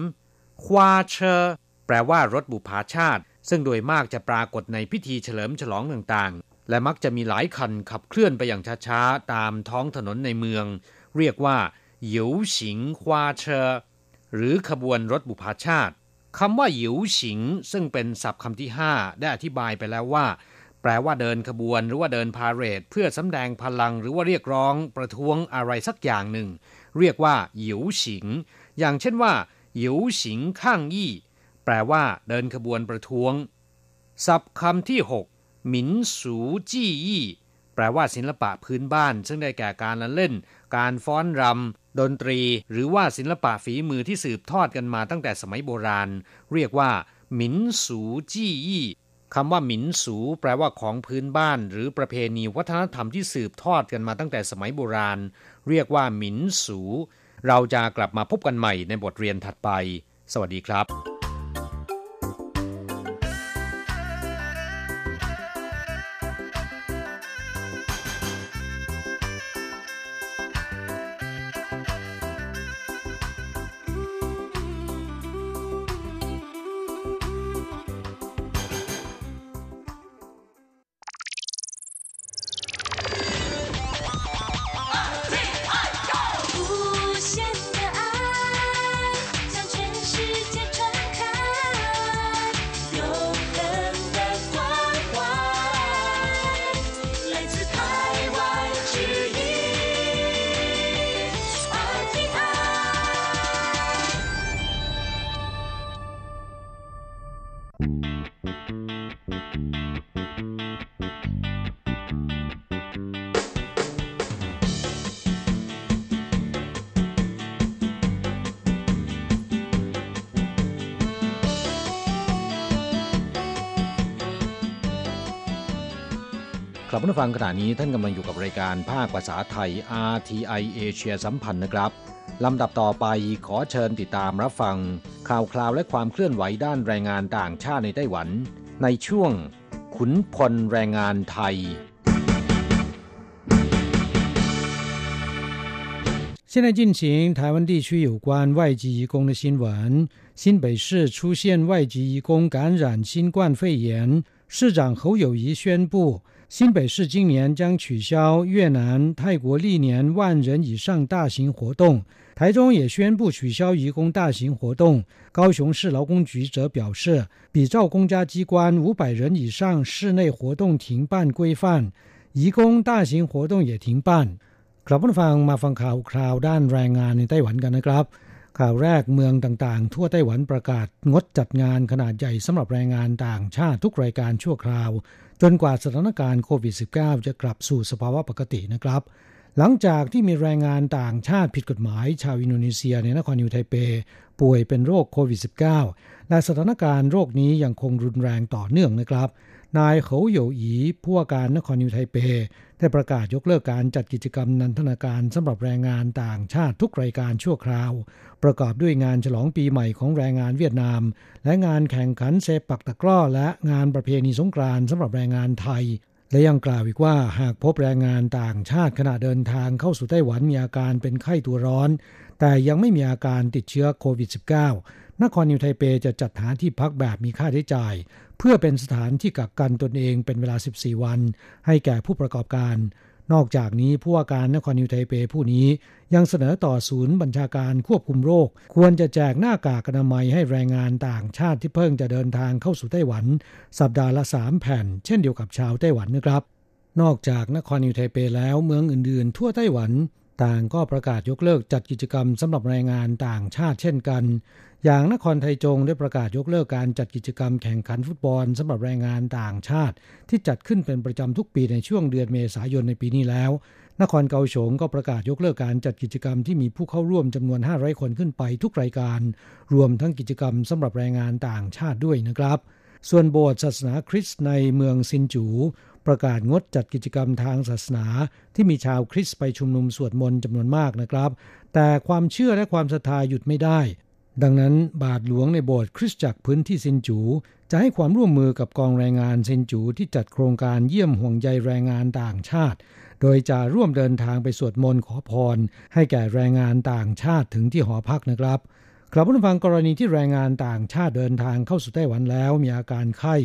ควาเชอแปลว่ารถบุพาชาติ ซึ่งโดยมากจะปรากฏในพิธีเฉลิมฉลองต่างๆ และมักจะมีหลายคันขับเคลื่อนไปอย่างช้าๆ ตามท้องถนนในเมือง เรียกว่าหยิวสิงควาเชอหรือขบวนรถบุพาชาติคำว่าหยิวสิง ซึ่งเป็นศัพท์คำที่ห้าได้อธิบายไปแล้วว่า แปลว่าเดินขบวนหรือว่าเดินพาเหรดเพื่อสำแดงพลังหรือว่าเรียกร้องประท้วงอะไรสักอย่างหนึ่ง เรียกว่าหยิวฉิง อย่างเช่นว่าหยิวฉิงข้างยี่ แปลว่าเดินขบวนประท้วง ศัพท์คำที่6หมินสูจี้ยี่แปลว่าศิลปะพื้นบ้าน ซึ่งได้แก่การละเล่น การฟ้อนรำดนตรี หรือว่าศิลปะฝีมือที่สืบทอดกันมาตั้งแต่สมัยโบราณ เรียกว่าหมินสูจี้ยี่ คำว่าหมินสู แปลว่าของพื้นบ้าน หรือประเพณีวัฒนธรรมที่สืบทอดกันมาตั้งแต่สมัยโบราณ เรียกว่าหมินสู เราจะกลับมาพบกันใหม่ในบทเรียนถัดไป สวัสดีครับ กลับมาฟังขณะนี้ท่านกำลังอยู่กับรายการภาคภาษาไทย RTI เอเชียสัมพันธ์นะครับลำดับต่อไปขอเชิญติดตามรับฟัง ข่าวคราวและความเคลื่อนไหวด้านแรงงานต่างชาติในไต้หวัน ในช่วง ขุนพลแรงงานไทย现在进行台湾地区有关外籍移工的新闻。新北市出现外籍移工感染新冠肺炎，市长侯友谊宣布， 新北市今年将取消越南、泰国历年万人以上大型活动。台中也宣布取消移工大型活动。高雄市劳工局则表示，比照公家机关五百人以上室内活动停办规范，移工大型活动也停办。กลับมาฟังมาฟังข่าวคราวด้านแรงงานในไต้หวันกันนะครับ ข่าวแรกเมืองต่างๆ ทั่วไต้หวันประกาศงดจัดงานขนาดใหญ่สำหรับแรงงานต่างชาติทุกรายการชั่วคราว จนกว่าสถานการณ์โควิด -19 จะกลับสู่สภาวะปกตินะครับ หลังจากที่มีแรงงานต่างชาติผิดกฎหมาย ชาวอินโดนีเซียในนครนิวไทเป ป่วยเป็นโรคโควิด -19 และสถานการณ์โรคนี้ยังคงรุนแรงต่อเนื่องนะครับ นายเขาเหยอีผู้ว่าการนครนิวไทเป ได้ประกาศยกเลิกการจัดกิจกรรมนันทนาการสำหรับแรงงานต่างชาติทุกรายการชั่วคราว ประกอบด้วยงานฉลองปีใหม่ของแรงงานเวียดนาม และงานแข่งขันเซปักตะกร้อและงานประเพณีสงกรานต์สำหรับแรงงานไทย และยังกล่าวอีกว่าหากพบแรงงานต่างชาติขณะเดินทางเข้าสู่ไต้หวันมีอาการเป็นไข้ตัวร้อน แต่ยังไม่มีอาการติดเชื้อโควิด -19 นครนิวไทเปจะจัดหาที่พักแบบมีค่าใช้จ่าย เพื่อเป็นสถานที่กักกันตนเองเป็นเวลา 14 วัน ให้แก่ผู้ประกอบการ นอกจากนี้ผู้ว่าการนครนิวไทเปผู้นี้ยังเสนอต่อศูนย์บัญชาการควบคุมโรค ควรจะแจกหน้ากากอนามัยให้แรงงานต่างชาติที่เพิ่งจะเดินทางเข้าสู่ไต้หวัน สัปดาห์ละ3แผ่น เช่นเดียวกับชาวไต้หวันนะครับ นอกจากนครนิวไทเปแล้วเมืองอื่นๆ ทั่วไต้หวันต่างก็ประกาศยกเลิกจัดกิจกรรมสำหรับแรงงานต่างชาติเช่นกัน อย่างนครไทจงได้ประกาศยกเลิกการจัดกิจกรรมแข่งขันฟุตบอลสำหรับแรงงานต่างชาติ ที่จัดขึ้นเป็นประจำทุกปีในช่วงเดือนเมษายนในปีนี้แล้ว นครเกาสงก็ประกาศยกเลิกการจัดกิจกรรมที่มีผู้เข้าร่วมจำนวน 500 คนขึ้นไปทุกรายการ รวมทั้งกิจกรรมสำหรับแรงงานต่างชาติด้วยนะครับ ส่วนโบสถ์ศาสนาคริสต์ในเมืองซินจูประกาศงดจัดกิจกรรมทางศาสนาที่มีชาวคริสต์ไปชุมนุมสวดมนต์จำนวนมากนะครับ แต่ความเชื่อและความศรัทธาหยุดไม่ได้ ดังนั้นบาทหลวงในโบสถ์คริสตจักรพื้นที่ซินจู๋ จะให้ความร่วมมือกับกองแรงงานซินจู๋ที่จัดโครงการเยี่ยมห่วงใยแรงงานต่างชาติ โดยจะร่วมเดินทางไปสวดมนต์ขอพร ให้แก่แรงงานต่างชาติถึงที่หอพักนะครับกลับมาฟังกรณีที่แรงงานต่างชาติเดินทางเข้าสู่ไต้หวันแล้วมีอาการไข้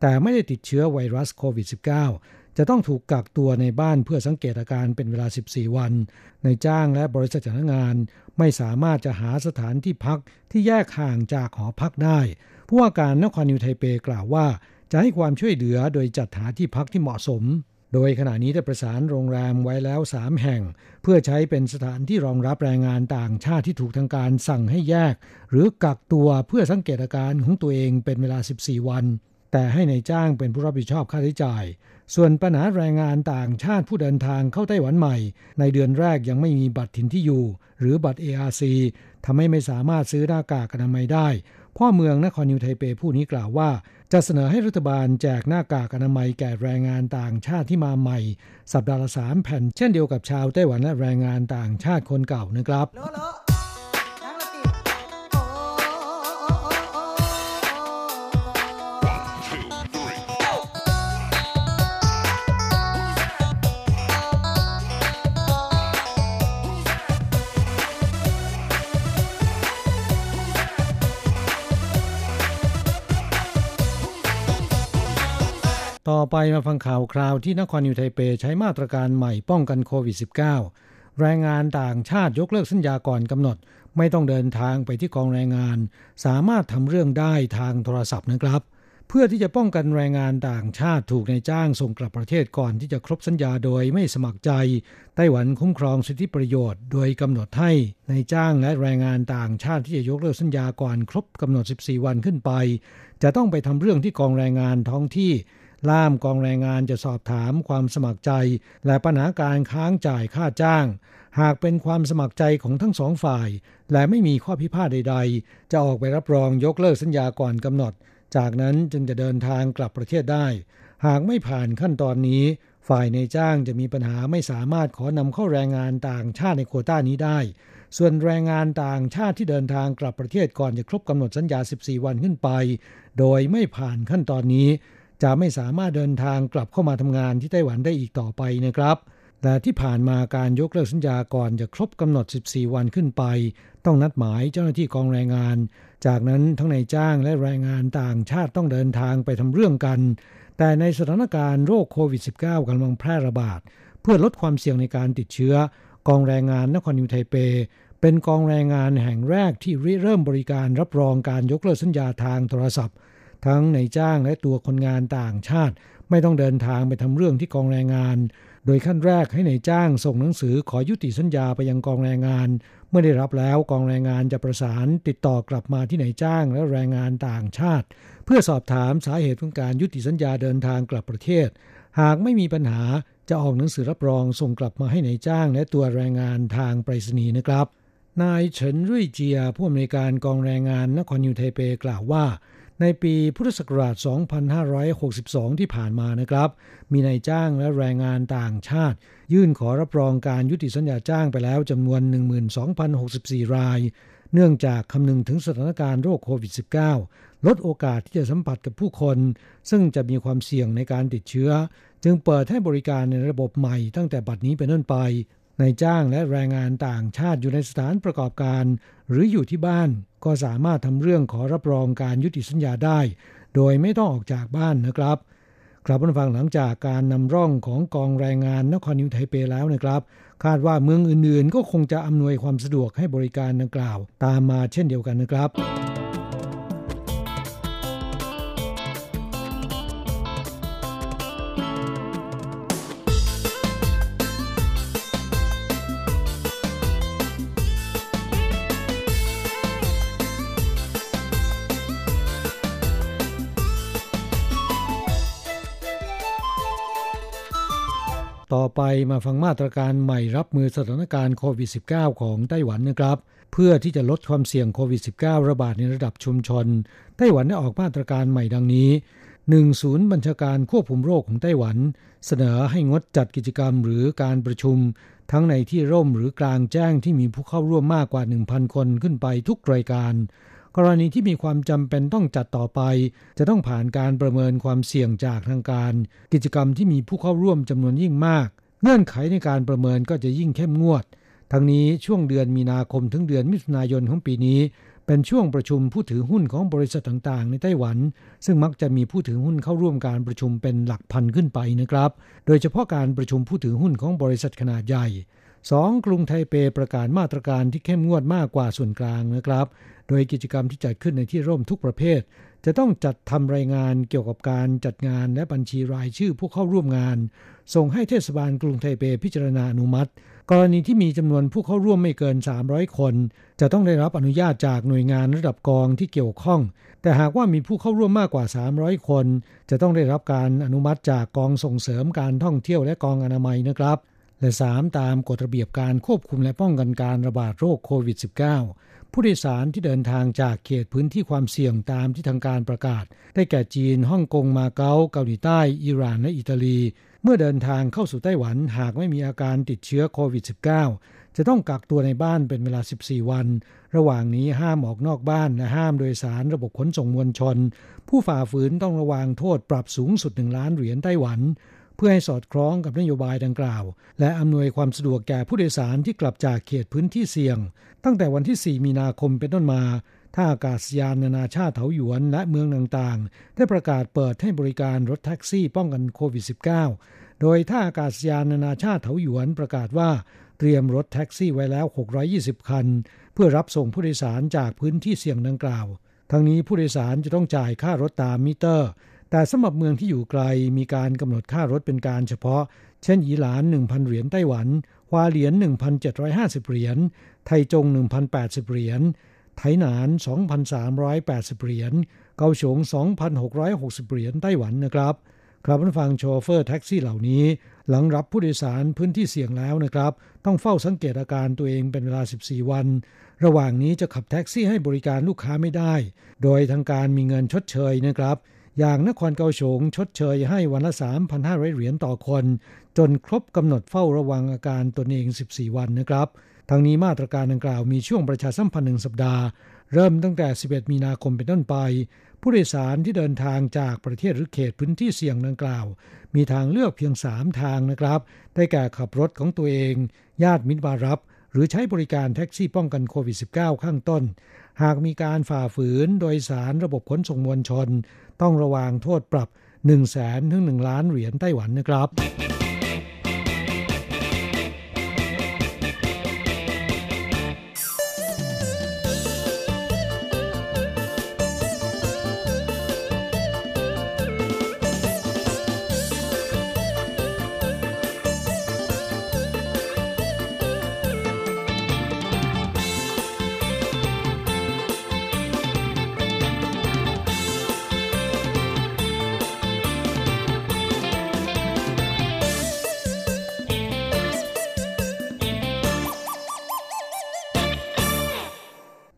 แต่ไม่ได้ติดเชื้อไวรัสโควิด -19 จะต้องถูกกักตัวในบ้านเพื่อสังเกตอาการเป็นเวลา 14 วัน ในจ้างและบริษัทจ้างงาน ไม่สามารถจะหาสถานที่พักที่แยกห่างจากหอพักได้ ผู้ว่าการนครนิวไทเปกล่าวว่า จะให้ความช่วยเหลือโดยจัดหาที่พักที่เหมาะสม โดยขณะนี้ได้ประสานโรงแรมไว้แล้ว 3 แห่ง เพื่อใช้เป็นสถานที่รองรับแรงงานต่างชาติที่ถูกทางการสั่งให้แยก หรือกักตัวเพื่อสังเกตอาการของตัวเองเป็นเวลา 14 วัน แต่ให้ในจ้างเป็นผู้รับผิดชอบค่าใช้จ่าย ส่วนปัญหาแรงงานต่างชาติผู้เดินทางเข้าไต้หวันใหม่ ในเดือนแรกยังไม่มีบัตรถิ่นที่อยู่ หรือบัตร ARC ทำให้ไม่สามารถซื้อหน้ากากอนามัยได้ พ่อเมืองนครนิวไทเปผู้นี้กล่าวว่า จะเสนอให้รัฐบาลแจกหน้ากากอนามัยแก่แรงงานต่างชาติที่มาใหม่ สัปดาห์ละสามแผ่น เช่นเดียวกับชาวไต้หวันและแรงงานต่างชาติคนเก่านะครับ ต่อไปมาฟังข่าวคราวที่นครนิวไทเปใช้มาตรการใหม่ป้องกันโควิด -19 แรงงานต่างชาติยกเลิกสัญญาก่อนกำหนด ไม่ต้องเดินทางไปที่กองแรงงาน สามารถทำเรื่องได้ทางโทรศัพท์นะครับ เพื่อที่จะป้องกันแรงงานต่างชาติถูกนายจ้างส่งกลับประเทศก่อนที่จะครบสัญญาโดยไม่สมัครใจ ไต้หวันคุ้มครองสิทธิประโยชน์ โดยกำหนดให้นายจ้างและแรงงานต่างชาติที่จะยกเลิกสัญญาก่อนครบกำหนด 14 วันขึ้นไป จะต้องไปทำเรื่องที่กองแรงงานท้องที่ ล่ามกองแรงงานจะสอบถามความสมัครใจ และปัญหาการค้างจ่ายค่าจ้าง หากเป็นความสมัครใจของทั้งสองฝ่าย และไม่มีข้อพิพาทใด ๆ จะออกไปรับรองยกเลิกสัญญาก่อนกำหนด จากนั้นจึงจะเดินทางกลับประเทศได้ หากไม่ผ่านขั้นตอนนี้ ฝ่ายในจ้างจะมีปัญหาไม่สามารถขอนำเข้าแรงงานต่างชาติในโควต้านี้ได้ ส่วนแรงงานต่างชาติที่เดินทางกลับประเทศก่อนจะครบกำหนดสัญญา 14 วันขึ้นไป โดยไม่ผ่านขั้นตอนนี้ จะไม่สามารถเดินทางกลับเข้ามาทำงานที่ไต้หวันได้อีกต่อไปนะครับแต่ที่ผ่านมาการยกเลิกสัญญาก่อนจะครบกำหนด 14 วันขึ้นไป ต้องนัดหมายเจ้าหน้าที่กองแรงงาน จากนั้นทั้งนายจ้างและแรงงานต่างชาติต้องเดินทางไปทำเรื่องกัน แต่ในสถานการณ์โรคโควิด -19 กำลังแพร่ระบาด เพื่อลดความเสี่ยงในการติดเชื้อ กองแรงงานนครนิวไทเปเป็นกองแรงงานแห่งแรกที่ริเริ่มบริการรับรองการยกเลิกสัญญาทางโทรศัพท์ ทั้งในจ้างและตัวคนงานต่างชาติ ไม่ต้องเดินทางไปทำเรื่องที่กองแรงงาน โดยขั้นแรกให้ในจ้างส่งหนังสือขอยุติสัญญาไปยังกองแรงงาน เมื่อได้รับแล้วกองแรงงานจะประสานติดต่อกลับมาที่นจ้างและแรงงานต่างชาติ เพื่อสอบถามสาเหตุของการยุติสัญญาเดินทางกลับประเทศ หากไม่มีปัญหาจะออกหนังสือรับรองส่งกลับมาให้ในจ้างและตัวแรงงานทางไปรษณีย์นะครับนายเฉินรุ่ยเจียผู้อำนวยการกองแรงงานนครนิวไทเปกล่าวว่า ในปีพุทธศักราช 2562 ที่ผ่านมานะครับ มีนายจ้างและแรงงานต่างชาติ ยื่นขอรับรองการยุติสัญญาจ้างไปแล้วจำนวน 12,064 ราย เนื่องจากคำนึงถึงสถานการณ์โรคโควิด -19 ลดโอกาสที่จะสัมผัสกับผู้คน ซึ่งจะมีความเสี่ยงในการติดเชื้อ จึงเปิดให้บริการในระบบใหม่ตั้งแต่บัดนี้เป็นต้นไป นายจ้างและแรงงานต่างชาติอยู่ในสถานประกอบการ หรืออยู่ที่บ้านก็สามารถทำเรื่องขอรับรองการยุติสัญญาได้ โดยไม่ต้องออกจากบ้านนะครับ ครับผู้ฟังหลังจากการนำร่องของกองแรงงานนครนิวไทเปแล้วนะครับ คาดว่าเมืองอื่นๆ ก็คงจะอำนวยความสะดวกให้บริการดังกล่าว ตามมาเช่นเดียวกันนะครับ ไปมาฟังมาตรการใหม่รับมือสถานการณ์โควิด -19 ของไต้หวันนะครับ เพื่อที่จะลดความเสี่ยงโควิด -19 ระบาดในระดับชุมชน ไต้หวันได้ออกมาตรการใหม่ดังนี้ 1 ศูนย์บัญชาการควบคุมโรคของไต้หวัน เสนอให้งดจัดกิจกรรมหรือการประชุม ทั้งในที่ร่มหรือกลางแจ้งที่มีผู้เข้าร่วมมากกว่า 1,000 คนขึ้นไปทุกรายการกรณีที่มีความจำเป็นต้องจัดต่อไป จะต้องผ่านการประเมินความเสี่ยงจากทางการ กิจกรรมที่มีผู้เข้าร่วมจำนวนยิ่งมาก เงื่อนไขในการประเมินก็จะยิ่งเข้มงวด ทั้งนี้ช่วงเดือนมีนาคมถึงเดือนมิถุนายนของปีนี้ เป็นช่วงประชุมผู้ถือหุ้นของบริษัทต่างๆ ในไต้หวัน ซึ่งมักจะมีผู้ถือหุ้นเข้าร่วมการประชุมเป็นหลักพันขึ้นไปนะครับ โดยเฉพาะการประชุมผู้ถือหุ้นของบริษัทขนาดใหญ่ 2. กรุงไทเปประกาศมาตรการที่เข้มงวดมากกว่าส่วนกลางนะครับ โดยกิจกรรมที่จัดขึ้นในที่ร่มทุกประเภท จะต้องจัดทำรายงานเกี่ยวกับการจัดงานและบัญชีรายชื่อผู้เข้าร่วมงาน ส่งให้เทศบาลกรุงไทเปพิจารณาอนุมัติ กรณีที่มีจำนวนผู้เข้าร่วมไม่เกิน 300 คน จะต้องได้รับอนุญาตจากหน่วยงานระดับกองที่เกี่ยวข้อง แต่หากว่ามีผู้เข้าร่วมมากกว่า 300 คน จะต้องได้รับการอนุมัติจากกองส่งเสริมการท่องเที่ยวและกองอนามัยนะครับ และ 3. ตามกฎระเบียบการควบคุมและป้องกันการระบาดโรคโควิด -19 ผู้โดยสารที่เดินทางจากเขตพื้นที่ความเสี่ยงตามที่ทางการประกาศ ได้แก่จีนฮ่องกงมาเก๊าเกาหลีใต้ อิหร่านและอิตาลี เมื่อเดินทางเข้าสู่ไต้หวันหากไม่มีอาการติดเชื้อโควิด -19 จะต้องกักตัวในบ้านเป็นเวลา 14 วัน ระหว่างนี้ห้ามออกนอกบ้านและห้ามโดยสารระบบขนส่งมวลชน ผู้ฝ่าฝืนต้องระวางโทษปรับสูงสุด1ล้านเหรียญไต้หวัน พื่อให้สอดคล้องกับนโยบายดังกล่าว และอำนวยความสะดวกแก่ผู้โดยสารที่กลับจากเขตพื้นที่เสี่ยง ตั้งแต่วันที่ 4 มีนาคมเป็นต้นมาท่าอากาศยานนานาชาติเถาหยวนและเมืองต่างๆ ได้ประกาศเปิดให้บริการรถแท็กซี่ป้องกันโควิด -19 โดยท่าอากาศยานนานาชาติเถาหยวนประกาศว่าเตรียมรถแท็กซี่ไว้แล้ว 620 คัน เพื่อรับส่งผู้โดยสารจากพื้นที่เสี่ยงดังกล่าว ทั้งนี้ผู้โดยสารจะต้องจ่ายค่ารถตามมิเตอร์ แต่สำหรับเมืองที่อยู่ไกลมีการกำหนดค่ารถเป็นการเฉพาะ เช่นอีหลาน 1,000 เหรียญไต้หวัน ฮวาเหรียญ 1,750 เหรียญ ไทจง 1,080 เหรียญไถหนาน 2,380 เหรียญ เกาสง 2,660 เหรียญไต้หวันนะครับ ครับผู้ฟังโชเฟอร์แท็กซี่เหล่านี้ หลังรับผู้โดยสารพื้นที่เสี่ยงแล้วนะครับ ต้องเฝ้าสังเกตอาการตัวเองเป็นเวลา 14 วัน ระหว่างนี้จะขับแท็กซี่ให้บริการลูกค้าไม่ได้ โดยทางการมีเงินชดเชยนะครับ อย่างนครเกาสงชดเชยให้วันละ 3,500 เหรียญต่อคน จนครบกำหนดเฝ้าระวังอาการตนเอง 14 วันนะครับทางนี้มาตรการดังกล่าวมีช่วงประชาสัมพันธ์หนึ่งสัปดาห์ เริ่มตั้งแต่ 11 มีนาคมเป็นต้นไป ผู้โดยสารที่เดินทางจากประเทศหรือเขตพื้นที่เสี่ยงดังกล่าว มีทางเลือกเพียง 3 ทางนะครับ ได้แก่ขับรถของตัวเอง ญาติมิตรมารับ หรือใช้บริการแท็กซี่ป้องกันโควิด -19 ข้างต้น หากมีการฝ่าฝืนโดยสารระบบขนส่งมวลชน ต้องระวางโทษปรับ 1 0 0 0 0แสนถึง 1 ล้านเหรียญไต้หวันนะครับ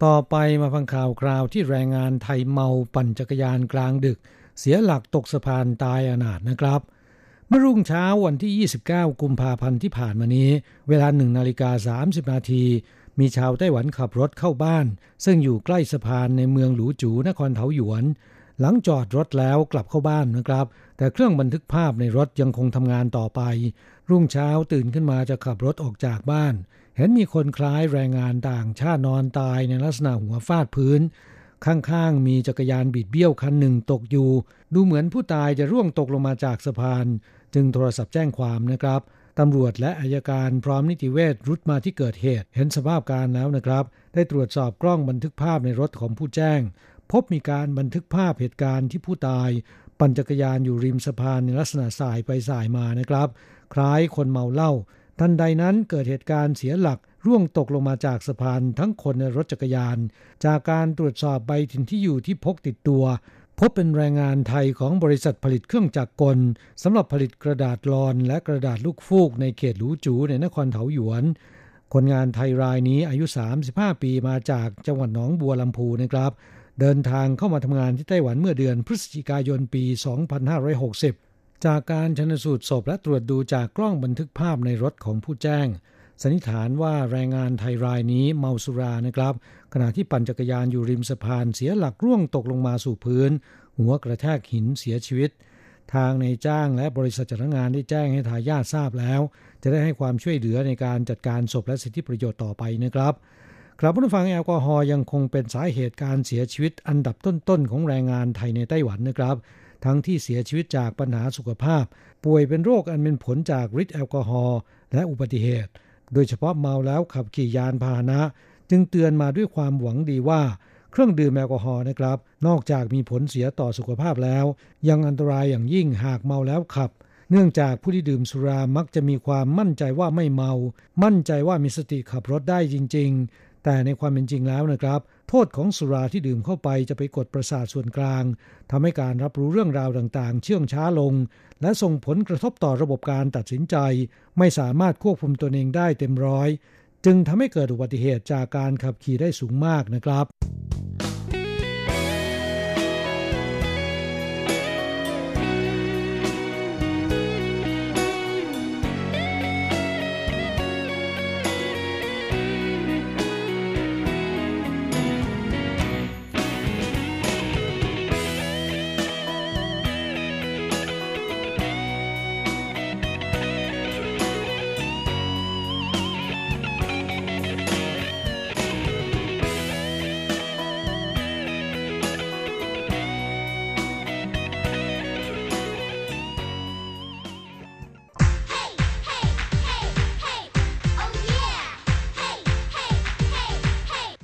ต่อไปมาฟังข่าวคราวที่แรงงานไทยเมาปั่นจักรยานกลางดึก เสียหลักตกสะพานตายอนาถนะครับ เมื่อรุ่งเช้าวันที่ 29 กุมภาพันธ์ที่ผ่านมานี้ เวลา1นาฬิกา30 นาทีมีชาวไต้หวันขับรถเข้าบ้าน ซึ่งอยู่ใกล้สะพานในเมืองหลูจูนครเทาหยวน หลังจอดรถแล้วกลับเข้าบ้านนะครับ แต่เครื่องบันทึกภาพในรถยังคงทำงานต่อไป รุ่งเช้าตื่นขึ้นมาจะขับรถออกจากบ้าน เห็นมีคนคล้ายแรงงานต่างชาตินอนตายในลักษณะหัวฟาดพื้น ข้างๆ มีจักรยานบิดเบี้ยวคันหนึ่งตกอยู่ ดูเหมือนผู้ตายจะร่วงตกลงมาจากสะพาน จึงโทรศัพท์แจ้งความนะครับตำรวจและอายการพร้อมนิติเวชรุดมาที่เกิดเหตุ เห็นสภาพการแล้วนะครับ ได้ตรวจสอบกล้องบันทึกภาพในรถของผู้แจ้ง พบมีการบันทึกภาพเหตุการณ์ที่ผู้ตาย ปั่นจักรยานอยู่ริมสะพานในลักษณะสายไปสายมานะครับ คล้ายคนเมาเหล้า ทันใดนั้นเกิดเหตุการณ์เสียหลักร่วงตกลงมาจากสะพานทั้งคนในรถจักรยาน จากการตรวจสอบใบถิ่นที่อยู่ที่พกติดตัว พบเป็นแรงงานไทยของบริษัทผลิตเครื่องจักรกลสำหรับผลิตกระดาษลอนและกระดาษลูกฟูกในเขตหลูจูในนครเถาหยวน คนงานไทยรายนี้อายุ 35 ปีมาจากจังหวัดหนองบัวลำพูนะครับ เดินทางเข้ามาทำงานที่ไต้หวันเมื่อเดือนพฤศจิกายนปี 2560 จากการชนสูตรศพและตรวจดูจากกล้องบันทึกภาพในรถของผู้แจ้ง สันนิษฐานว่าแรงงานไทยรายนี้เมาสุรานะครับ ขณะที่ปั่นจักรยานอยู่ริมสะพานเสียหลักร่วงตกลงมาสู่พื้น หัวกระแทกหินเสียชีวิต ทางในจ้างและบริษัทจัดงานได้แจ้งให้ทายาททราบแล้ว จะได้ให้ความช่วยเหลือในการจัดการศพและสิทธิประโยชน์ต่อไปนะครับครับผู้ฟังแอลกอฮอล์ยังคงเป็นสาเหตุการเสียชีวิตอันดับต้นๆของแรงงานไทยในไต้หวันนะครับ ทั้งที่เสียชีวิตจากปัญหาสุขภาพ ป่วยเป็นโรคอันเป็นผลจากฤทธิ์แอลกอฮอล์และอุบัติเหตุ โดยเฉพาะเมาแล้วขับขี่ยานพาหนะ จึงเตือนมาด้วยความหวังดีว่า เครื่องดื่มแอลกอฮอล์นะครับ นอกจากมีผลเสียต่อสุขภาพแล้ว ยังอันตรายอย่างยิ่งหากเมาแล้วขับ เนื่องจากผู้ที่ดื่มสุรามักจะมีความมั่นใจว่าไม่เมา มั่นใจว่ามีสติขับรถได้จริง ๆ แต่ในความเป็นจริงแล้วนะครับ โทษของสุราที่ดื่มเข้าไปจะไปกดประสาทส่วนกลางทำให้การรับรู้เรื่องราวต่างๆ เชื่องช้าลง และส่งผลกระทบต่อระบบการตัดสินใจ ไม่สามารถควบคุมตนเองได้เต็มร้อย จึงทำให้เกิดอุบัติเหตุจากการขับขี่ได้สูงมากนะครับ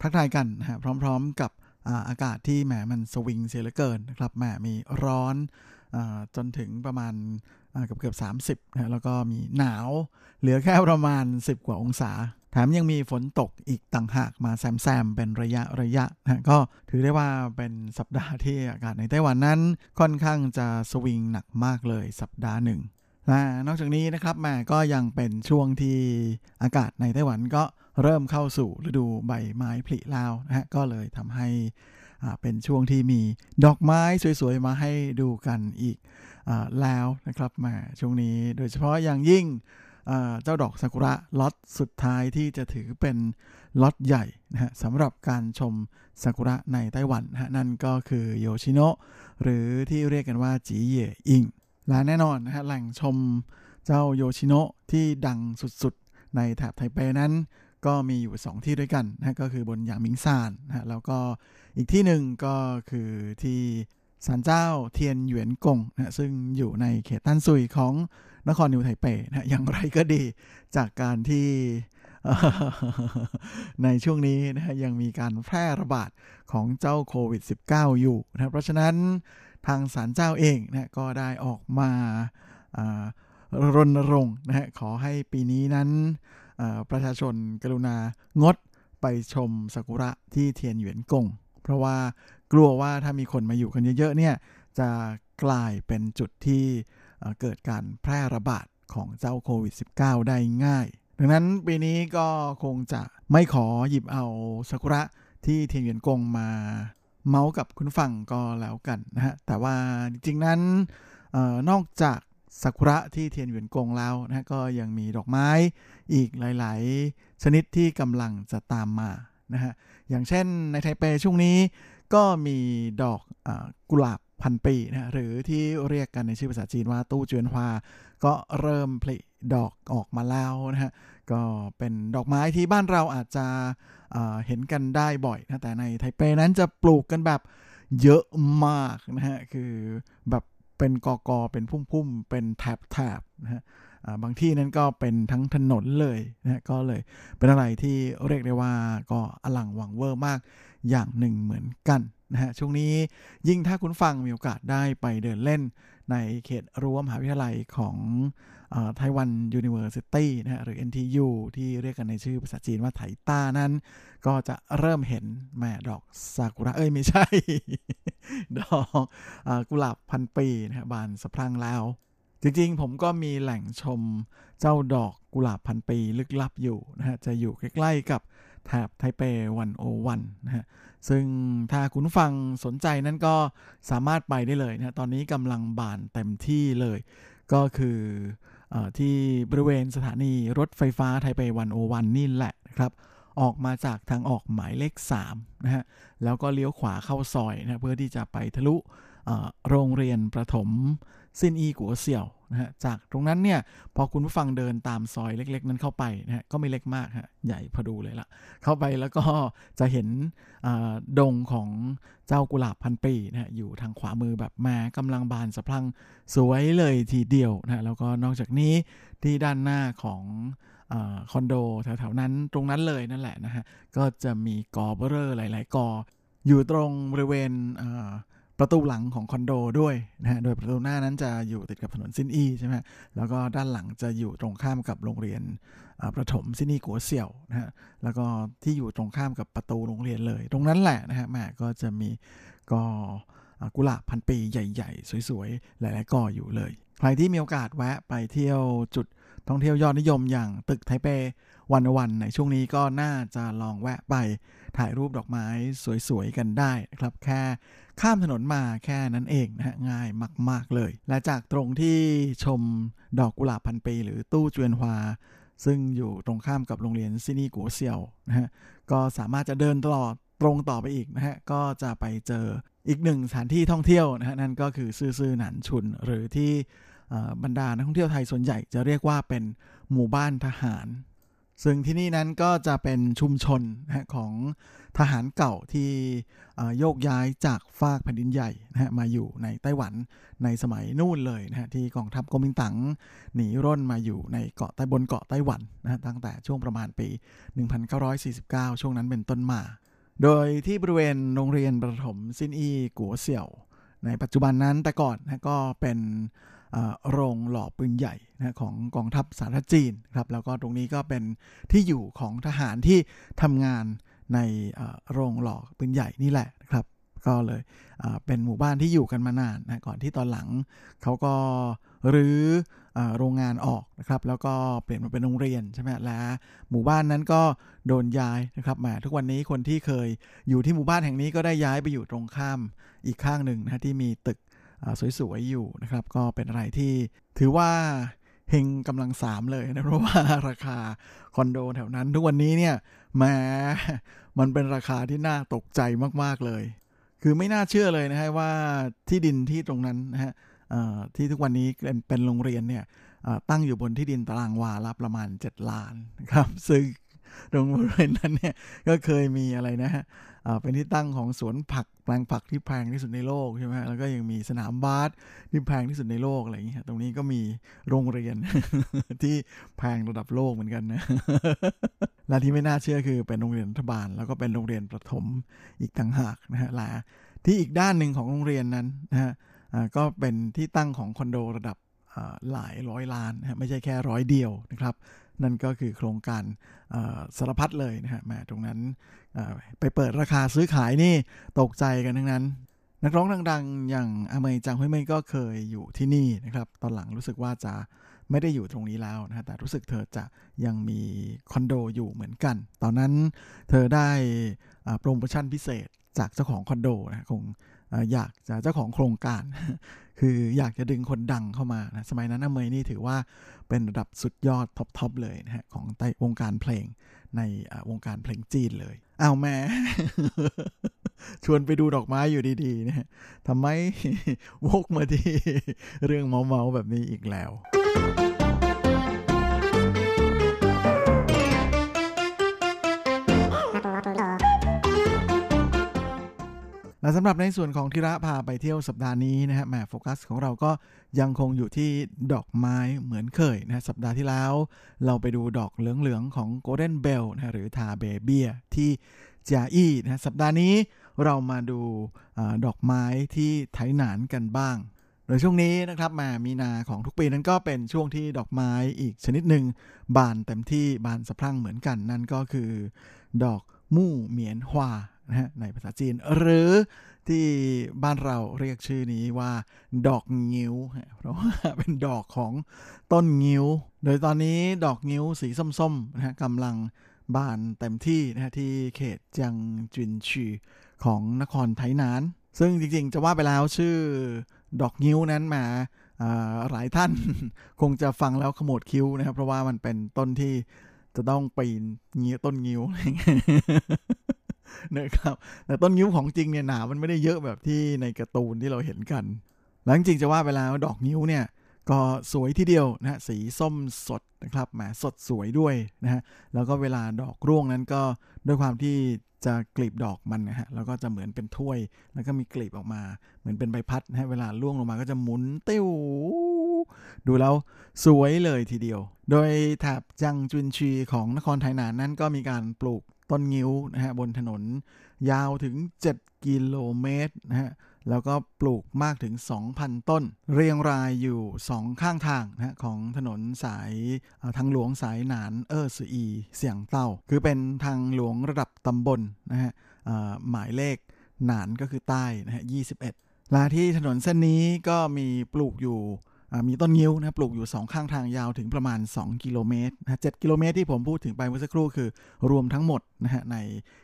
ทักทายกันนะฮะพร้อมๆกับอาอากาศที่แหมมันสวิงเสียเหลือเกินนะครับแหมมีร้อนอจนถึงประมาณเกือบเกือบสามสิบนะแล้วก็มีหนาวเหลือแค่ประมาณ 10 กว่าองศา แถมยังมีฝนตกอีกต่างหากมาแซมๆเป็นระยะระยะนะก็ถือได้ว่าเป็นสัปดาห์ที่อากาศในไต้หวันนั้นค่อนข้างจะสวิงหนักมากเลยสัปดาห์หนึ่ง นอกจากนี้นะครับแม่ก็ยังเป็นช่วงที่อากาศในไต้หวันก็เริ่มเข้าสู่ฤดูใบไม้ผลิแล้วนะฮะก็เลยทำให้เป็นช่วงที่มีดอกไม้สวยๆ มาให้ดูกันอีกอแล้วนะครับมาช่วงนี้โดยเฉพาะอย่างยิ่งเจ้าดอกซากุระล็อตสุดท้ายที่จะถือเป็นล็อตใหญ่นะฮะสำหรับการชมซากุระในไต้หวันนะฮะนั่นก็คือโยชิโนะหรือที่เรียกกันว่าจีเย่อิง และแน่นอนนะฮะแหล่งชมเจ้าโยชิโนะที่ดังสุดๆ ในแถบไทเปนั้น ก็มีอยู่ 2 ที่ด้วยกันนะก็คือบนหยางมิงซานนะแล้วก็อีกที่หนึ่งก็คือที่ศาลเจ้าเทียนหยวนกงนะซึ่งอยู่ในเขตต้านซุยของนครนิวไทเปนะอย่างไรก็ดีจากการที่ในช่วงนี้นะยังมีการแพร่ระบาดของเจ้าโควิด -19 อยู่นะเพราะฉะนั้น ทางศาลเจ้าเองนะก็ได้ออกมารณรงค์นะฮะขอให้ปีนี้นั้นประชาชนกรุณางดไปชมซากุระที่เทียนหยวนกง เพราะว่ากลัวว่าถ้ามีคนมาอยู่กันเยอะๆเนี่ยจะกลายเป็นจุดที่เกิดการแพร่ระบาดของเจ้าโควิด -19 ได้ง่าย ดังนั้นปีนี้ก็คงจะไม่ขอหยิบเอาซากุระที่เทียนหยวนกงมา เมาส์กับคุณฟังก็แล้วกันนะฮะ แต่ว่าจริงๆนั้นออนอกจากซากุระที่เทียนหยวนกงแล้วนะก็ยังมีดอกไม้อีกหลาย ๆ ชนิดที่กำลังจะตามมานะฮะ อย่างเช่นในไทเปช่วงนี้ก็มีดอกอกุหลาบพันปีนะหรือที่เรียกกันในชื่อภาษาจีนว่าตู้เจือนฮวาก็เริ่มผลิดอกออกมาแล้วนะฮะ ก็เป็นดอกไม้ที่บ้านเราอาจจะเห็นกันได้บ่อยนะแต่ในไทเปนั้นจะปลูกกันแบบเยอะมากนะฮะคือแบบเป็นกอกอเป็นพุ่มๆ เป็นแถบๆนะฮะบางที่นั้นก็เป็นทั้งถนนเลยนะก็เลยเป็นอะไรที่เรียกได้ว่าก็อลังหวังเวอร์มากอย่างหนึ่งเหมือนกันนะฮะช่วงนี้ยิ่งถ้าคุณฟังมีโอกาสได้ไปเดินเล่นในเขตรั้วมหาวิทยาลัยของ ไต้หวันยูนิเวอร์ซิตี้นะฮะหรือ NTU ที่เรียกกันในชื่อภาษาจีนว่าไถต้านั้น ก็จะเริ่มเห็นแม่ดอกซากุระเอ้ยไม่ใช่ ดอกอกุหลาบพันปีนะฮะบานสะพรั่งแล้ว จริงๆ ผมก็มีแหล่งชมเจ้าดอกกุหลาบพันปีลึกลับอยู่นะฮะจะอยู่ใกล้ๆกับแถบไทเปวันโอวันนะฮะ ซึ่งถ้าคุณฟังสนใจนั้นก็สามารถไปได้เลยนะ ตอนนี้กำลังบานเต็มที่เลย ก็คือ ที่บริเวณสถานีรถไฟฟ้าไทเปวันโอวันนี่แหละนะครับ ออกมาจากทางออกหมายเลข3นะฮะแล้วก็เลี้ยวขวาเข้าซอยนะเพื่อที่จะไปทะลุโรงเรียนประถมซินอีกัวเสี่ยว นะฮะจากตรงนั้นเนี่ยพอคุณผู้ฟังเดินตามซอยเล็ก ๆ นั้นเข้าไปนะฮะก็ไม่เล็กมากฮะใหญ่พอดูเลยละเข้าไปแล้วก็จะเห็นดงของเจ้ากุหลาบพันปีนะฮะอยู่ทางขวามือแบบแม่กำลังบานสะพรั่งสวยเลยทีเดียวนะแล้วก็นอกจากนี้ที่ด้านหน้าของคอนโดแถวๆนั้นตรงนั้นเลยนั่นแหละนะฮะก็จะมีกอเบอร์หลาย ๆกออยู่ตรงบริเวณ ประตูหลังของคอนโดด้วยนะฮะ โดยประตูหน้านั้นจะอยู่ติดกับถนนซินอีใช่ไหมแล้วก็ด้านหลังจะอยู่ตรงข้ามกับโรงเรียนประถมซินอีกัวเสี่ยวนะฮะ แล้วก็ที่อยู่ตรงข้ามกับประตูโรงเรียนเลย ตรงนั้นแหละนะฮะแม่ก็จะมีก็กุหลาบพันปีใหญ่ๆ สวยๆ หลายๆก่ออยู่เลย ใครที่มีโอกาสแวะไปเที่ยวจุดท่องเที่ยวยอดนิยมอย่างตึกไทเปวันวันในช่วงนี้ก็น่าจะลองแวะไป ถ่ายรูปดอกไม้สวยๆกันได้นะครับแค่ข้ามถนนมาแค่นั้นเองนะฮะง่ายมาก ๆเลย และจากตรงที่ชมดอกกุหลาบพันปี หรือตู้จวนฮวาซึ่งอยู่ตรงข้ามกับโรงเรียนซินีกัวเซียวนะฮะก็สามารถจะเดินตลอดตรงต่อไปอีกนะฮะก็จะไปเจออีกหนึ่งสถานที่ท่องเที่ยวนะฮะนั่นก็คือซื่อซื่อหนันชุน หรือที่บรรดานักท่องเที่ยวไทยส่วนใหญ่จะเรียกว่าเป็นหมู่บ้านทหาร ซึ่งที่นี่นั้นก็จะเป็นชุมชนของทหารเก่าที่โยกย้ายจากฟากแผ่นดินใหญ่นะฮะมาอยู่ในไต้หวันในสมัยนู่นเลยนะฮะที่กองทัพกมินตั๋งหนีร่นมาอยู่ในเกาะใต้บนเกาะไต้หวันนะฮะตั้งแต่ช่วงประมาณปี 1949 ช่วงนั้นเป็นต้นมา โดยที่บริเวณโรงเรียนประถมซินอีกัวเสี่ยว ในปัจจุบันนั้นแต่ก่อนนะก็เป็น โรงหล่อปืนใหญ่นะของกองทัพสาธารณจีนครับแล้วก็ตรงนี้ก็เป็นที่อยู่ของทหารที่ทำงานในโรงหล่อปืนใหญ่นี่แหละครับ ก็เลยเป็นหมู่บ้านที่อยู่กันมานานนะก่อนที่ตอนหลังเขาก็รื้อโรงงานออกนะครับ แล้วก็เปลี่ยนมาเป็นโรงเรียนใช่ไหมและหมู่บ้านนั้นก็โดนย้ายนะครับมาทุกวันนี้คนที่เคยอยู่ที่หมู่บ้านแห่งนี้ก็ได้ย้ายไปอยู่ตรงข้ามอีกข้างหนึ่งนะที่มีตึก สวยๆอยู่นะครับ ก็เป็นอะไรที่ถือว่าเฮงกำลังสามเลยนะเพราะว่าราคาคอนโดแถวนั้น ทุกวันนี้เนี่ยแม้มันเป็นราคาที่น่าตกใจมากๆเลย คือไม่น่าเชื่อเลยนะฮะว่าที่ดินที่ตรงนั้นนะฮะที่ทุกวันนี้เป็นโรงเรียนเนี่ยตั้งอยู่บนที่ดินตารางวาละประมาณ 7 ล้านนะครับ ซึ่งตรงบริเวณนั้นเนี่ยก็เคยมีอะไรนะฮะ เป็นที่ตั้งของสวนผักแปลงผักที่แพงที่สุดในโลกใช่ไหมแล้วก็ยังมีสนามบาสที่แพงที่สุดในโลกอะไรอย่างเงี้ยตรงนี้ก็มีโรงเรียนที่แพงระดับโลกเหมือนกันนะและที่ไม่น่าเชื่อคือเป็นโรงเรียนรัฐบาล แล้วก็เป็นโรงเรียนประถมอีกต่างหากนะฮะและที่อีกด้านหนึ่งของโรงเรียนนั้นนะฮะก็เป็นที่ตั้งของคอนโดระดับหลายร้อยล้านนะไม่ใช่แค่ร้อยเดียวนะครับ นั่นก็คือโครงการสารพัดเลยนะฮะแม่ตรงนั้นไปเปิดราคาซื้อขายนี่ตกใจกันทั้งนั้น นักร้องดังๆ อย่างอเมย์จังฮ้ยเมย์ก็เคยอยู่ที่นี่นะครับ ตอนหลังรู้สึกว่าจะไม่ได้อยู่ตรงนี้แล้วนะแต่รู้สึกเธอจะยังมีคอนโดอยู่เหมือนกัน ตอนนั้นเธอได้โปรโมชั่นพิเศษจากเจ้าของคอนโดนะคงอยากจะเจ้าของโครงการ คืออยากจะดึงคนดังเข้ามานะสมัยนั้นอเมย์นี่ถือว่าเป็นระดับสุดยอด top ๆเลยนะฮะของใต้วงการเพลงในวงการเพลงจีนเลยอ้าวแม่ชวนไปดูดอกไม้อยู่ดีๆนะฮะทำไมวกมาที่เรื่องเมาๆแบบนี้อีกแล้ว สำหรับในส่วนของทิระพาไปเที่ยวสัปดาห์นี้นะฮะแหมโฟกัสของเราก็ยังคงอยู่ที่ดอกไม้เหมือนเคยนะสัปดาห์ที่แล้ว เราไปดูดอกเหลืองๆของ Golden Bell นะหรือทาเบเบียที่จาอี้นะสัปดาห์นี้เรามาดูอดอกไม้ที่ไถหนานกันบ้าง โดยช่วงนี้นะครับมามีนาของทุกปีนั้นก็เป็นช่วงที่ดอกไม้อีกชนิดหนึ่งบานเต็มที่บานสะพรั่งเหมือนกันนั่นก็คือ ดอกมู่เหมียนฮวา นะฮะในภาษาจีน หรือที่บ้านเราเรียกชื่อนี้ว่า ดอกงิ้ว เพราะว่าเป็นดอกของต้นงิ้ว โดยตอนนี้ดอกงิ้วสีส้มๆนะฮะกำลังบานเต็มที่นะฮะที่เขตจังจุนชีของนครไทนาน ซึ่งจริงๆ จะว่าไปแล้วชื่อดอกงิ้วนั้นมาหลายท่านคงจะฟังแล้วขมวดคิ้วนะครับ เพราะว่ามันเป็นต้นที่จะต้องปีนเงี้ยต้นงิ้ว นะครับ แต่ต้นงิ้วของจริงเนี่ยหนามันไม่ได้เยอะแบบที่ในการ์ตูนที่เราเห็นกัน หลังจริงจะว่าไปแล้วดอกงิ้วเนี่ยก็สวยทีเดียวนะสีส้มสดนะครับแหมสดสวยด้วยนะฮะแล้วก็เวลาดอกร่วงนั้นก็ด้วยความที่จะกลีบดอกมันนะฮะแล้วก็จะเหมือนเป็นถ้วย แล้วก็มีกลีบออกมา เหมือนเป็นใบพัดนะฮะเวลาล่วงลงมาก็จะหมุนเติ้วดูแล้วสวยเลยทีเดียว โดยแถบจังจุนชีของนครไทยนานนั้นก็มีการปลูก ต้นงิ้วนะฮะบนถนน ยาวถึง 7 กิโลเมตรนะฮะแล้วก็ปลูกมากถึง 2,000 ต้น เรียงรายอยู่ 2 ข้างทางนะของถนนสายทางหลวงสายหนานเออสืออี เสียงเต้า คือเป็นทางหลวงระดับตำบลนะฮะหมายเลขหนานก็คือใต้นะฮะ21ลาที่ถนนเส้นนี้ก็มีปลูกอยู่ มีต้นงิ้วนะปลูกอยู่ 2 ข้างทางยาวถึงประมาณ 2 กิโลเมตรนะเกิโลเมตรที่ผมพูดถึงไปเมื่อสักครู่คือ รวมทั้งหมดนะฮะใน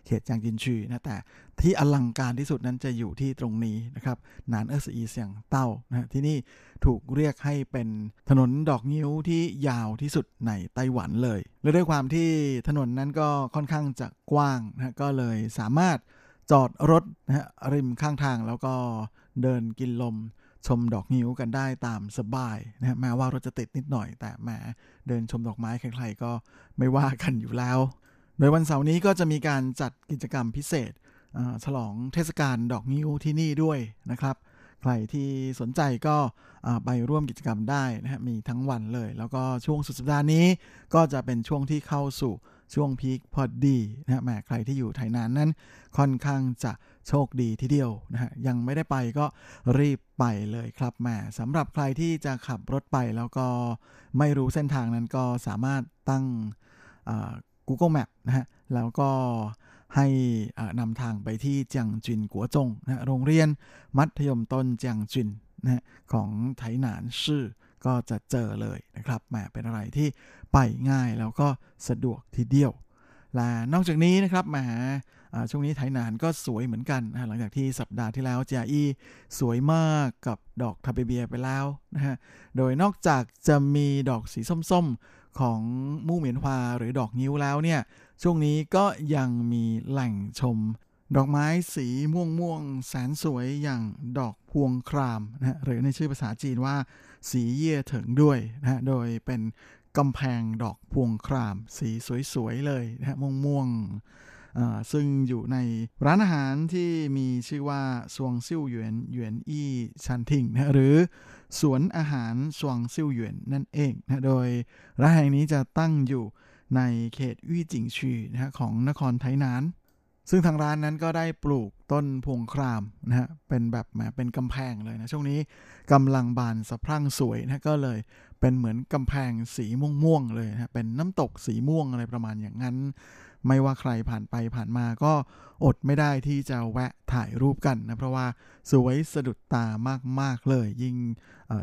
เขตจางจินชีนะแต่ที่อลังการที่สุดนั้นจะอยู่ที่ตรงนี้นะครับนานเอสอีเสียงเต้านะที่นี่ถูกเรียกให้เป็นถนนดอกงิ้วที่ยาวที่สุดในไต้หวันเลย และด้วยความที่ถนนนั้นก็ค่อนข้างจะกว้างนะก็เลยสามารถจอดรถนะฮะริมข้างทางแล้วก็เดินกินลม ชมดอกงิ้วกันได้ตามสบายนะแม้ว่ารถจะติดนิดหน่อย แต่แหมเดินชมดอกไม้ใครๆก็ไม่ว่ากันอยู่แล้ว โดยวันเสาร์นี้ก็จะมีการจัดกิจกรรมพิเศษฉลองเทศกาลดอกงิ้วที่นี่ด้วยนะครับ ใครที่สนใจก็ไปร่วมกิจกรรมได้นะฮะมีทั้งวันเลย แล้วก็ช่วงสุดสัปดาห์นี้ ก็จะเป็นช่วงที่เข้าสู่ช่วงพีคพอดีนะแหมใครที่อยู่ไทยนานนั้นค่อนข้างจะ โชคดีทีเดียวนะฮะยังไม่ได้ไปก็รีบไปเลยครับแหมสำหรับใครที่จะขับรถไปแล้วก็ไม่รู้เส้นทางนั้นก็สามารถตั้ง Google Map นะฮะแล้วก็ให้นำทางไปที่เจียงจินกัวจงนะโรงเรียนมัธยมต้นเจียงจินนะของไถหนานชื่อก็จะเจอเลยนะครับแหมเป็นอะไรที่ไปง่ายแล้วก็สะดวกทีเดียว และนอกจากนี้นะครับแหม ช่วงนี้ไถหนานก็สวยเหมือนกันนะหลังจากที่สัปดาห์ที่แล้วเจียอีสวยมากกับดอกทาเบเบียไปแล้วนะฮะ โดยนอกจากจะมีดอกสีส้มๆของมู่เหมียนฮวาหรือดอกนิ้วแล้วเนี่ย ช่วงนี้ก็ยังมีแหล่งชม ดอกไม้สีม่วงม่วงแสนสวยอย่างดอกพวงครามนะหรือในชื่อภาษาจีนว่า สีเย่เถิงด้วยนะฮะ โดยเป็นกำแพงดอกพวงคราม สีสวยๆเลยนะฮะม่วงๆ ซึ่งอยู่ในร้านอาหารที่มีชื่อว่าสวงซิ่วหยวนหยวนอี้ชันทิงนะหรือสวนอาหารสวงซิ่วหยวนนั่นเองนะโดยร้านแห่งนี้จะตั้งอยู่ในเขตวี่จิงชีนะฮะของนครไทนาน ซึ่งทางร้านนั้นก็ได้ปลูกต้นพวงครามนะฮะเป็นแบบแหมเป็นกำแพงเลยนะ ช่วงนี้กำลังบานสะพรั่งสวยนะก็เลยเป็นเหมือนกำแพงสีม่วงๆเลยนะเป็นน้ำตกสีม่วงอะไรประมาณอย่างนั้น ไม่ว่าใครผ่านไปผ่านมาก็อดไม่ได้ที่จะแวะถ่ายรูปกันนะ เพราะว่าสวยสะดุดตามาก ๆ เลย ยิ่ง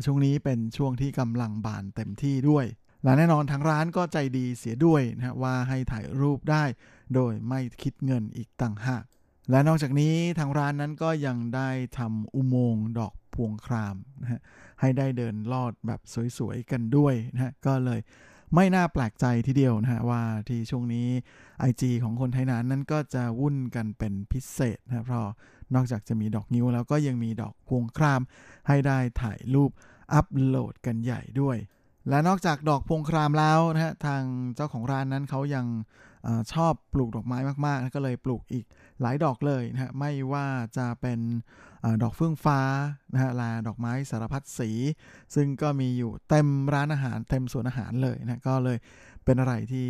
ช่วงนี้เป็นช่วงที่กำลังบานเต็มที่ด้วย และแน่นอนทางร้านก็ใจดีเสียด้วยนะว่าให้ถ่ายรูปได้ โดยไม่คิดเงินอีกต่างหาก และนอกจากนี้ทางร้านนั้นก็ยังได้ทำอุโมงค์ดอกพวงครามนะฮะให้ได้เดินลอดแบบสวยๆกันด้วยนะฮะก็เลย ไม่น่าแปลกใจทีเดียวนะฮะว่าที่ช่วงนี้ IG ของคนไทยนั้นนั้นก็จะวุ่นกันเป็นพิเศษนะเพราะนอกจากจะมีดอกนิ้วแล้วก็ยังมีดอกพวงคราม ให้ได้ถ่ายรูปอัปโหลดกันใหญ่ด้วย และนอกจากดอกพวงครามแล้วนะฮะทางเจ้าของร้านนั้นเขายัง อชอบปลูกดอกไม้มากๆ ก็เลยปลูกอีกหลายดอกเลยนะฮะไม่ว่าจะเป็นอดอกเฟื่องฟ้านะฮะลาดอกไม้สารพัดสี ซึ่งก็มีอยู่เต็มร้านอาหารเต็มสวนอาหารเลยนะก็เลยเป็นอะไรที่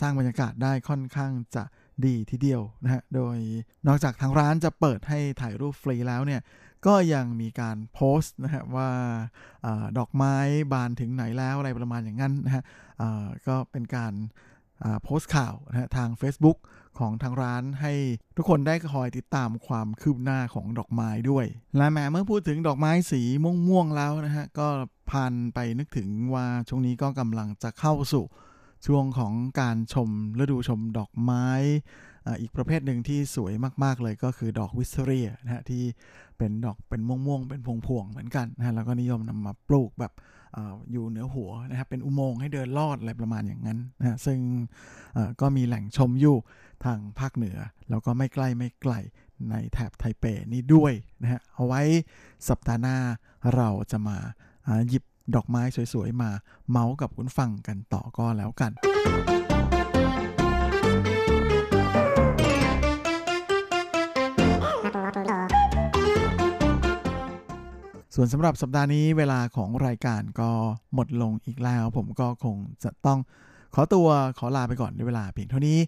สร้างบรรยากาศได้ค่อนข้างจะดีทีเดียวนะฮะ โดยนอกจากทางร้านจะเปิดให้ถ่ายรูปฟรีแล้วเนี่ย ก็ยังมีการโพสต์นะฮะว่าอดอกไม้บานถึงไหนแล้วอะไรประมาณอย่างนั้นนะฮะก็เป็นการ โพสต์ข่าวนะฮะทาง Facebook ของทางร้านให้ทุกคนได้คอยติดตามความคืบหน้าของดอกไม้ด้วยและแม้เมื่อพูดถึงดอกไม้สีม่วงๆแล้วนะฮะก็พันไปนึกถึงว่าช่วงนี้ก็กำลังจะเข้าสู่ช่วงของการชมฤดูชมดอกไม้อีกประเภทหนึ่งที่สวยมาก ๆ เลยก็คือดอกวิสเรียนะฮะที่เป็นดอกเป็นม่วงๆเป็นพวงๆเหมือนกันนะฮะแล้วก็นิยมนำมาปลูกแบบ อยู่เหนือหัวนะครับเป็นอุโมงค์ให้เดินลอดอะไรประมาณอย่างนั้นนะซึ่งก็มีแหล่งชมอยู่ทางภาคเหนือ แล้วก็ไม่ใกล้ไม่ไกลในแถบไทเปนี้ด้วยนะฮะเอาไว้สัปดาห์หน้าเราจะมาหยิบดอกไม้สวยๆ มาเมาส์กับคุณฟังกันต่อก็แล้วกัน ส่วนสำหรับสัปดาห์นี้เวลาของรายการก็หมดลงอีกแล้ว ผมก็คงจะต้องขอตัวขอลาไปก่อนในเวลาเพียงเท่านี้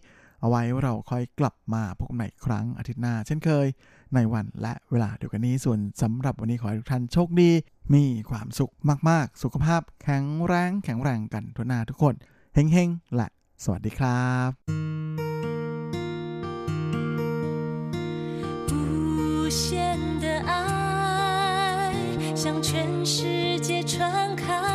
เอาไว้ว่าเราค่อยกลับมาพบกันใหม่ครั้งอาทิตย์หน้า เช่นเคย ในวันและเวลาเดียวกันนี้ส่วนสำหรับวันนี้ขอให้ทุกท่านโชคดี มีความสุขมากๆ สุขภาพแข็งแรงแข็งแรงกันทุกหน้าทุกคนเฮ้งๆและสวัสดีครับ不屑。向全世界传开。